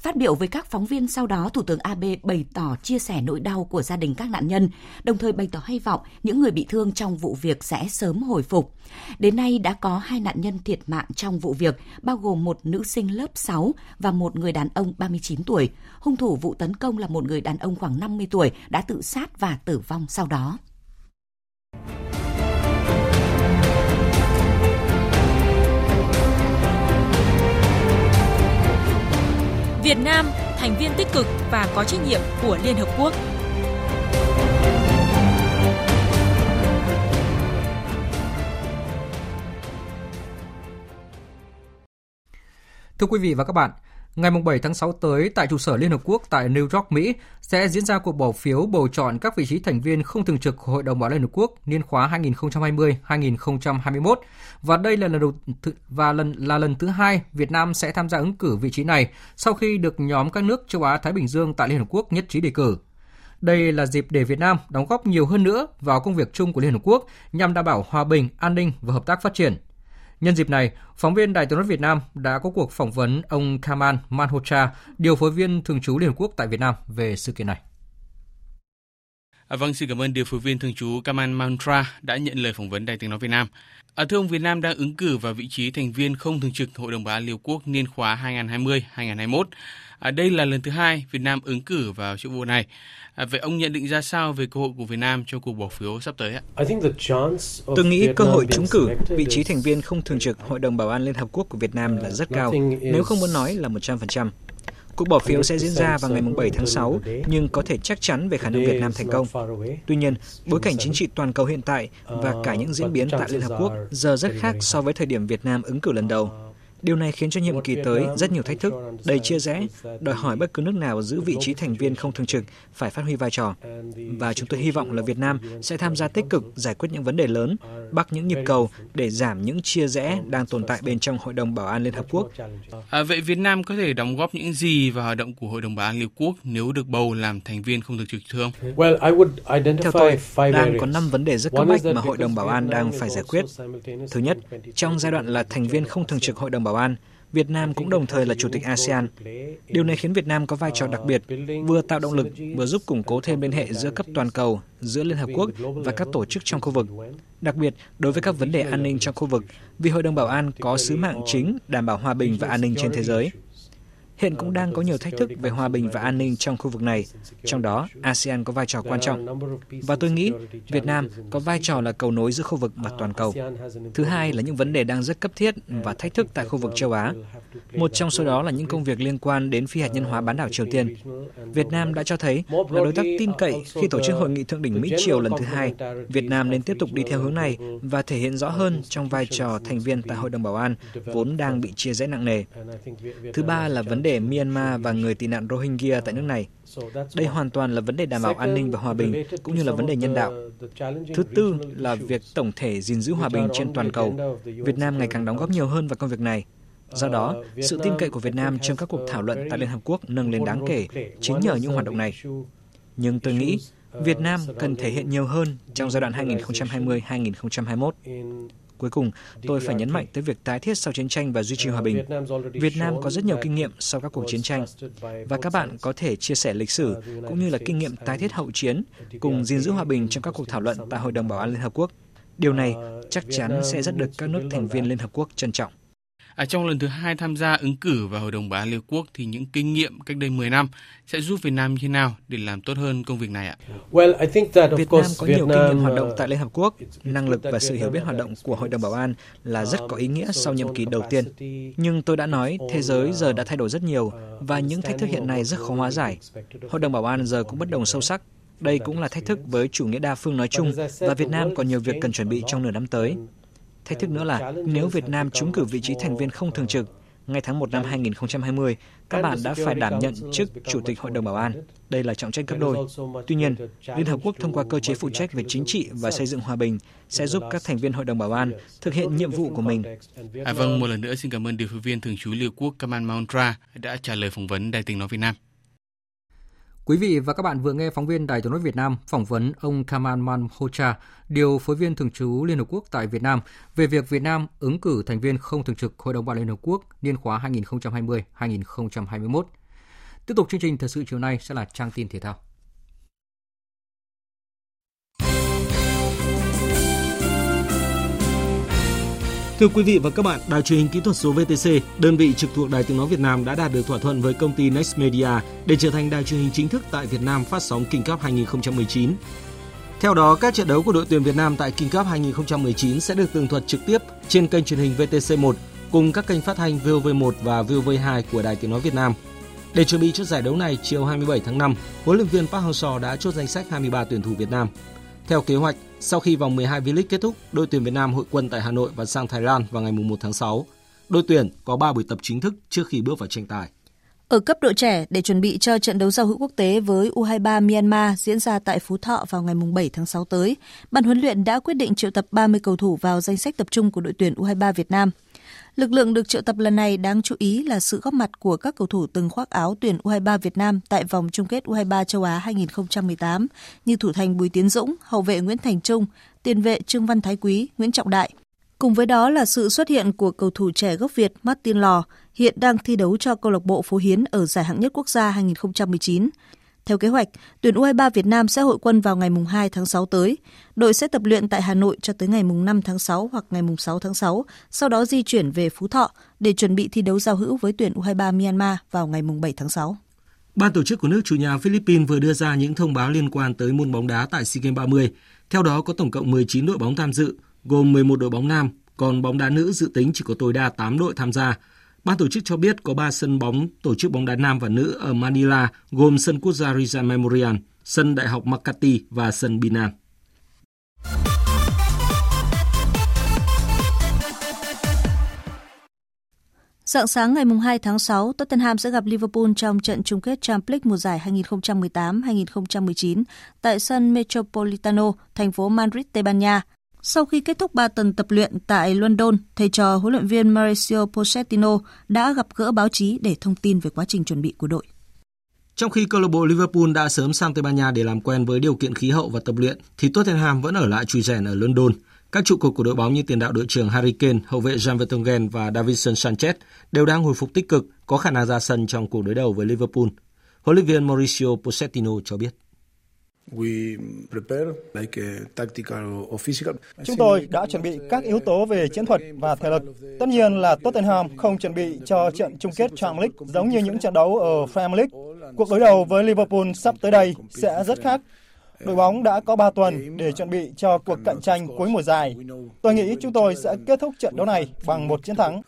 Phát biểu với các phóng viên sau đó, Thủ tướng Abe bày tỏ chia sẻ nỗi đau của gia đình các nạn nhân, đồng thời bày tỏ hy vọng những người bị thương trong vụ việc sẽ sớm hồi phục. Đến nay đã có hai nạn nhân thiệt mạng trong vụ việc, bao gồm một nữ sinh lớp 6 và một người đàn ông 39 tuổi. Hung thủ vụ tấn công là một người đàn ông khoảng 50 tuổi đã tự sát và tử vong sau đó. Việt Nam thành viên tích cực và có trách nhiệm của Liên Hợp Quốc. Thưa quý vị và các bạn, ngày 7 tháng 6 tới tại trụ sở Liên Hợp Quốc tại New York, Mỹ sẽ diễn ra cuộc bỏ phiếu bầu chọn các vị trí thành viên không thường trực của Hội đồng Bảo Liên Hợp Quốc niên khóa 2020-2021 và đây là lần đầu th- và lần là lần thứ hai Việt Nam sẽ tham gia ứng cử vị trí này sau khi được nhóm các nước châu Á Thái Bình Dương tại Liên Hợp Quốc nhất trí đề cử. Đây là dịp để Việt Nam đóng góp nhiều hơn nữa vào công việc chung của Liên Hợp Quốc nhằm đảm bảo hòa bình, an ninh và hợp tác phát triển. Nhân dịp này, phóng viên Đài tiếng nói Việt Nam đã có cuộc phỏng vấn ông Kamal Manhotra, điều phối viên thường trú Liên Hợp Quốc tại Việt Nam về sự kiện này. À, vâng, xin cảm ơn điều phối viên thường trú Kamal Mantra đã nhận lời phỏng vấn Đài tiếng nói Việt Nam. À, thưa ông, Việt Nam đang ứng cử vào vị trí thành viên không thường trực Hội đồng Bảo an Liên Hợp Quốc niên khóa 2020-2021. À, đây là lần thứ hai Việt Nam ứng cử vào chỗ vụ này. À, vậy ông nhận định ra sao về cơ hội của Việt Nam trong cuộc bỏ phiếu sắp tới ạ? Tôi nghĩ cơ hội trúng cử vị trí thành viên không thường trực Hội đồng Bảo an Liên Hợp Quốc của Việt Nam là rất cao, nếu không muốn nói là 100%. Cuộc bỏ phiếu sẽ diễn ra vào ngày 7 tháng 6, nhưng có thể chắc chắn về khả năng Việt Nam thành công. Tuy nhiên, bối cảnh chính trị toàn cầu hiện tại và cả những diễn biến tại Liên Hợp Quốc giờ rất khác so với thời điểm Việt Nam ứng cử lần đầu. Điều này khiến cho nhiệm kỳ tới rất nhiều thách thức, đầy chia rẽ, đòi hỏi bất cứ nước nào giữ vị trí thành viên không thường trực phải phát huy vai trò. Và chúng tôi hy vọng là Việt Nam sẽ tham gia tích cực giải quyết những vấn đề lớn, bắt những nhịp cầu để giảm những chia rẽ đang tồn tại bên trong Hội đồng Bảo an Liên Hợp Quốc. À, vậy Việt Nam có thể đóng góp những gì vào hoạt động của Hội đồng Bảo an Liên Hợp Quốc nếu được bầu làm thành viên không thường trực thưa ông? Theo tôi, đang có 5 vấn đề rất cấp bách mà Hội đồng Bảo an đang phải giải quyết. Thứ nhất, trong giai đoạn là thành viên không thường trực Hội đồng Bảo an, Việt Nam cũng đồng thời là chủ tịch ASEAN. Điều này khiến Việt Nam có vai trò đặc biệt, vừa tạo động lực, vừa giúp củng cố thêm liên hệ giữa cấp toàn cầu, giữa Liên Hợp Quốc và các tổ chức trong khu vực. Đặc biệt, đối với các vấn đề an ninh trong khu vực, vì Hội đồng Bảo an có sứ mạng chính đảm bảo hòa bình và an ninh trên thế giới. Hiện cũng đang có nhiều thách thức về hòa bình và an ninh trong khu vực này, trong đó ASEAN có vai trò quan trọng. Và tôi nghĩ Việt Nam có vai trò là cầu nối giữa khu vực và toàn cầu. Thứ hai là những vấn đề đang rất cấp thiết và thách thức tại khu vực châu Á. Một trong số đó là những công việc liên quan đến phi hạt nhân hóa bán đảo Triều Tiên. Việt Nam đã cho thấy là đối tác tin cậy khi tổ chức hội nghị thượng đỉnh Mỹ Triều lần thứ hai. Việt Nam nên tiếp tục đi theo hướng này và thể hiện rõ hơn trong vai trò thành viên tại Hội đồng Bảo an vốn đang bị chia rẽ nặng nề. Thứ ba là vấn đề đề Myanmar và người tị nạn Rohingya tại nước này. Đây hoàn toàn là vấn đề đảm bảo an ninh và hòa bình, cũng như là vấn đề nhân đạo. Thứ tư là việc tổng thể gìn giữ hòa bình trên toàn cầu. Việt Nam ngày càng đóng góp nhiều hơn vào công việc này. Do đó, sự tin cậy của Việt Nam trong các cuộc thảo luận tại Liên Hợp Quốc nâng lên đáng kể chính nhờ những hoạt động này. Nhưng tôi nghĩ Việt Nam cần thể hiện nhiều hơn trong giai đoạn 2020-2021. Cuối cùng, tôi phải nhấn mạnh tới việc tái thiết sau chiến tranh và duy trì hòa bình. Việt Nam có rất nhiều kinh nghiệm sau các cuộc chiến tranh và các bạn có thể chia sẻ lịch sử cũng như là kinh nghiệm tái thiết hậu chiến cùng gìn giữ hòa bình trong các cuộc thảo luận tại Hội đồng Bảo an Liên Hợp Quốc. Điều này chắc chắn sẽ rất được các nước thành viên Liên Hợp Quốc trân trọng. À, trong lần thứ hai tham gia ứng cử vào Hội đồng Bảo an Liên Hợp Quốc thì những kinh nghiệm cách đây 10 năm sẽ giúp Việt Nam như thế nào để làm tốt hơn công việc này ạ? Well, I think that Việt Nam có nhiều kinh nghiệm hoạt động tại Liên Hợp Quốc. Năng lực và sự hiểu biết hoạt động của Hội đồng Bảo an là rất có ý nghĩa sau nhiệm kỳ đầu tiên. Nhưng tôi đã nói, thế giới giờ đã thay đổi rất nhiều và những thách thức hiện nay rất khó hóa giải. Hội đồng Bảo an giờ cũng bất đồng sâu sắc đây cũng là thách thức với chủ nghĩa đa phương nói chung và Việt Nam còn nhiều việc cần chuẩn bị trong nửa năm tới. Thách thức nữa là nếu Việt Nam trúng cử vị trí thành viên không thường trực, ngay tháng 1 năm 2020, các bạn đã phải đảm nhận chức Chủ tịch Hội đồng Bảo an. Đây là trọng trách gấp đôi. Tuy nhiên, Liên Hợp Quốc thông qua cơ chế phụ trách về chính trị và xây dựng hòa bình sẽ giúp các thành viên Hội đồng Bảo an thực hiện nhiệm vụ của mình. À, vâng, một lần nữa xin cảm ơn điều phối viên thường trú Liên Hợp Quốc Kamal Maundra đã trả lời phỏng vấn Đài tiếng nói Việt Nam. Quý vị và các bạn vừa nghe phóng viên Đài tiếng nói Việt Nam phỏng vấn ông Kamal Manhocha, điều phối viên thường trú Liên Hợp Quốc tại Việt Nam về việc Việt Nam ứng cử thành viên không thường trực Hội đồng Bảo Liên Hợp Quốc niên khóa 2020-2021. Tiếp tục chương trình thời sự chiều nay sẽ là trang tin thể thao. Thưa quý vị và các bạn, Đài truyền hình kỹ thuật số VTC, đơn vị trực thuộc Đài tiếng nói Việt Nam đã đạt được thỏa thuận với công ty Next Media để trở thành đài truyền hình chính thức tại Việt Nam phát sóng King Cup 2019. Theo đó, các trận đấu của đội tuyển Việt Nam tại King Cup 2019 sẽ được tường thuật trực tiếp trên kênh truyền hình VTC1 cùng các kênh phát thanh VOV1 và VOV2 của Đài Tiếng Nói Việt Nam. Để chuẩn bị cho giải đấu này, chiều 27 tháng 5, huấn luyện viên Park Hang-seo đã chốt danh sách 23 tuyển thủ Việt Nam. Theo kế hoạch, sau khi vòng 12 V-League kết thúc, đội tuyển Việt Nam hội quân tại Hà Nội và sang Thái Lan vào ngày 1 tháng 6. Đội tuyển có 3 buổi tập chính thức trước khi bước vào tranh tài. Ở cấp độ trẻ, để chuẩn bị cho trận đấu giao hữu quốc tế với U23 Myanmar diễn ra tại Phú Thọ vào ngày 7 tháng 6 tới, ban huấn luyện đã quyết định triệu tập 30 cầu thủ vào danh sách tập trung của đội tuyển U23 Việt Nam – Lực lượng được triệu tập lần này đáng chú ý là sự góp mặt của các cầu thủ từng khoác áo tuyển U23 Việt Nam tại vòng chung kết U23 châu Á 2018 như thủ thành Bùi Tiến Dũng, hậu vệ Nguyễn Thành Trung, tiền vệ Trương Văn Thái Quý, Nguyễn Trọng Đại. Cùng với đó là sự xuất hiện của cầu thủ trẻ gốc Việt Martin Lò, hiện đang thi đấu cho câu lạc bộ Phố Hiến ở giải hạng nhất quốc gia 2019. Theo kế hoạch, tuyển U23 Việt Nam sẽ hội quân vào ngày 2 tháng 6 tới. Đội sẽ tập luyện tại Hà Nội cho tới ngày 5 tháng 6 hoặc ngày 6 tháng 6, sau đó di chuyển về Phú Thọ để chuẩn bị thi đấu giao hữu với tuyển U23 Myanmar vào ngày 7 tháng 6. Ban tổ chức của nước chủ nhà Philippines vừa đưa ra những thông báo liên quan tới môn bóng đá tại SEA Games 30. Theo đó có tổng cộng 19 đội bóng tham dự, gồm 11 đội bóng nam, còn bóng đá nữ dự tính chỉ có tối đa 8 đội tham gia. Ban tổ chức cho biết có 3 sân bóng tổ chức bóng đá nam và nữ ở Manila, gồm sân quốc gia Rizal Memorial, sân Đại học Makati và sân Binan. Dạng sáng ngày 2 tháng 6, Tottenham sẽ gặp Liverpool trong trận chung kết Champions League mùa giải 2018-2019 tại sân Metropolitano, thành phố Madrid, Tây Ban Nha. Sau khi kết thúc 3 tuần tập luyện tại London, thầy trò huấn luyện viên Mauricio Pochettino đã gặp gỡ báo chí để thông tin về quá trình chuẩn bị của đội. Trong khi câu lạc bộ Liverpool đã sớm sang Tây Ban Nha để làm quen với điều kiện khí hậu và tập luyện, thì Tottenham vẫn ở lại chui rèn ở London. Các trụ cột của đội bóng như tiền đạo đội trưởng Harry Kane, hậu vệ Jan Vertonghen và Davinson Sanchez đều đang hồi phục tích cực, có khả năng ra sân trong cuộc đối đầu với Liverpool. Huấn luyện viên Mauricio Pochettino cho biết. Chúng tôi đã chuẩn bị các yếu tố về chiến thuật và thể lực. Tất nhiên là Tottenham không chuẩn bị cho trận chung kết Champions League giống như những trận đấu ở Premier League. Cuộc đối đầu với Liverpool sắp tới đây sẽ rất khác. Đội bóng đã có 3 tuần để chuẩn bị cho cuộc cạnh tranh cuối mùa giải. Tôi nghĩ chúng tôi sẽ kết thúc trận đấu này bằng một chiến thắng.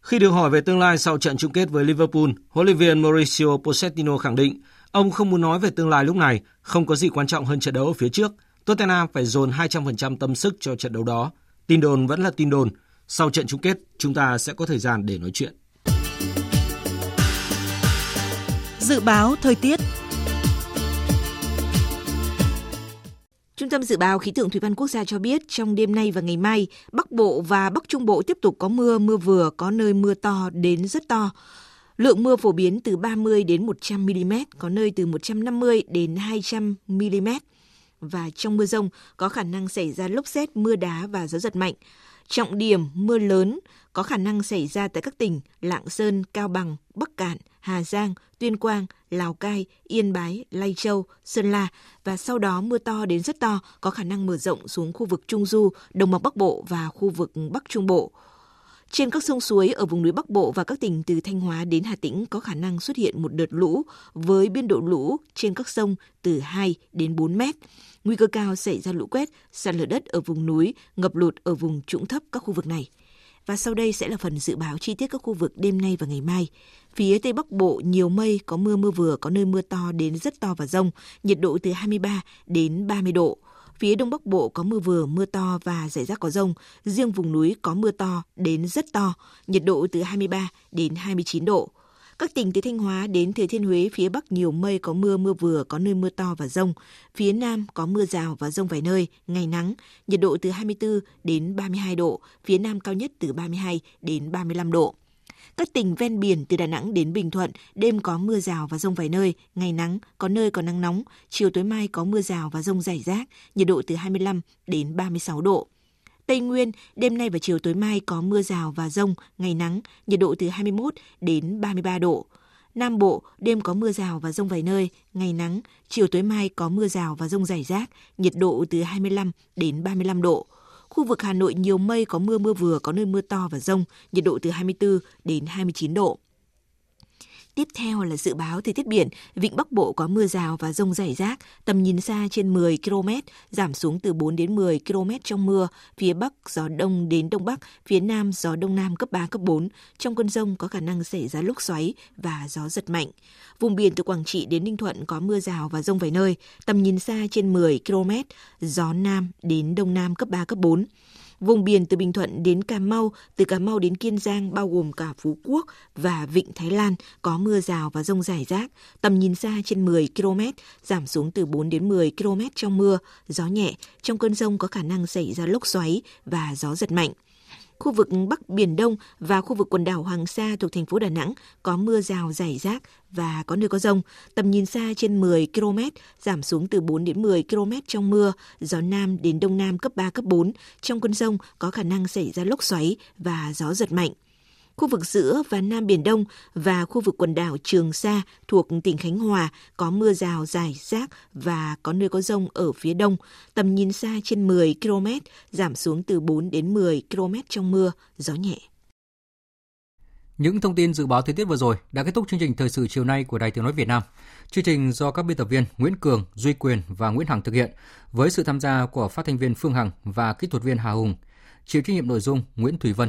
Khi được hỏi về tương lai sau trận chung kết với Liverpool, huấn luyện viên Mauricio Pochettino khẳng định ông không muốn nói về tương lai lúc này, không có gì quan trọng hơn trận đấu ở phía trước. Tottenham phải dồn 200% tâm sức cho trận đấu đó. Tin đồn vẫn là tin đồn. Sau trận chung kết, chúng ta sẽ có thời gian để nói chuyện. Dự báo thời tiết Trung tâm Dự báo Khí tượng Thủy văn Quốc gia cho biết trong đêm nay và ngày mai, Bắc Bộ và Bắc Trung Bộ tiếp tục có mưa, mưa vừa, có nơi mưa to đến rất to. Lượng mưa phổ biến từ 30 đến 100 mm, có nơi từ 150 đến 200 mm. Và trong mưa rông có khả năng xảy ra lốc xét, mưa đá và gió giật mạnh. Trọng điểm mưa lớn có khả năng xảy ra tại các tỉnh Lạng Sơn, Cao Bằng, Bắc Cạn, Hà Giang, Tuyên Quang, Lào Cai, Yên Bái, Lai Châu, Sơn La và sau đó mưa to đến rất to có khả năng mở rộng xuống khu vực Trung Du, Đồng bằng Bắc Bộ và khu vực Bắc Trung Bộ. Trên các sông suối ở vùng núi Bắc Bộ và các tỉnh từ Thanh Hóa đến Hà Tĩnh có khả năng xuất hiện một đợt lũ với biên độ lũ trên các sông từ 2 đến 4 mét. Nguy cơ cao xảy ra lũ quét, sạt lở đất ở vùng núi, ngập lụt ở vùng trũng thấp các khu vực này. Và sau đây sẽ là phần dự báo chi tiết các khu vực đêm nay và ngày mai. Phía Tây Bắc Bộ nhiều mây, có mưa mưa vừa, có nơi mưa to đến rất to và rông, nhiệt độ từ 23 đến 30 độ. Phía Đông Bắc Bộ có mưa vừa, mưa to và rải rác có rông. Riêng vùng núi có mưa to đến rất to, nhiệt độ từ 23 đến 29 độ. Các tỉnh từ Thanh Hóa đến Thừa Thiên Huế phía Bắc nhiều mây có mưa mưa vừa, có nơi mưa to và rông. Phía Nam có mưa rào và rông vài nơi, ngày nắng, nhiệt độ từ 24 đến 32 độ, phía Nam cao nhất từ 32 đến 35 độ. Các tỉnh ven biển từ Đà Nẵng đến Bình Thuận, đêm có mưa rào và rông vài nơi, ngày nắng, có nơi có nắng nóng, chiều tối mai có mưa rào và rông rải rác, nhiệt độ từ 25 đến 36 độ. Tây Nguyên, đêm nay và chiều tối mai có mưa rào và rông, ngày nắng, nhiệt độ từ 21 đến 33 độ. Nam Bộ, đêm có mưa rào và rông vài nơi, ngày nắng, chiều tối mai có mưa rào và rông rải rác, nhiệt độ từ 25 đến 35 độ. Khu vực Hà Nội nhiều mây có mưa mưa vừa, có nơi mưa to và rông, nhiệt độ từ 24 đến 29 độ. Tiếp theo là dự báo thời tiết biển, vịnh Bắc Bộ có mưa rào và rông rải rác, tầm nhìn xa trên 10 km, giảm xuống từ 4 đến 10 km trong mưa, phía Bắc gió đông đến Đông Bắc, phía Nam gió Đông Nam cấp 3, cấp 4. Trong cơn rông có khả năng xảy ra lốc xoáy và gió giật mạnh. Vùng biển từ Quảng Trị đến Ninh Thuận có mưa rào và rông vài nơi, tầm nhìn xa trên 10 km, gió Nam đến Đông Nam cấp 3, cấp 4. Vùng biển từ Bình Thuận đến Cà Mau, từ Cà Mau đến Kiên Giang bao gồm cả Phú Quốc và Vịnh Thái Lan có mưa rào và rông rải rác, tầm nhìn xa trên 10 km, giảm xuống từ 4 đến 10 km trong mưa, gió nhẹ, trong cơn rông có khả năng xảy ra lốc xoáy và gió giật mạnh. Khu vực Bắc Biển Đông và khu vực quần đảo Hoàng Sa thuộc thành phố Đà Nẵng có mưa rào rải rác và có nơi có rông. Tầm nhìn xa trên 10 km, giảm xuống từ 4 đến 10 km trong mưa, gió Nam đến Đông Nam cấp 3, cấp 4. Trong cơn rông có khả năng xảy ra lốc xoáy và gió giật mạnh khu vực giữa và Nam Biển Đông và khu vực quần đảo Trường Sa thuộc tỉnh Khánh Hòa có mưa rào rải rác và có nơi có rông ở phía đông, tầm nhìn xa trên 10 km, giảm xuống từ 4 đến 10 km trong mưa, gió nhẹ. Những thông tin dự báo thời tiết vừa rồi đã kết thúc chương trình thời sự chiều nay của Đài Tiếng nói Việt Nam. Chương trình do các biên tập viên Nguyễn Cường, Duy Quyền và Nguyễn Hằng thực hiện với sự tham gia của phát thanh viên Phương Hằng và kỹ thuật viên Hà Hùng. Chịu trách nhiệm nội dung Nguyễn Thủy Vân.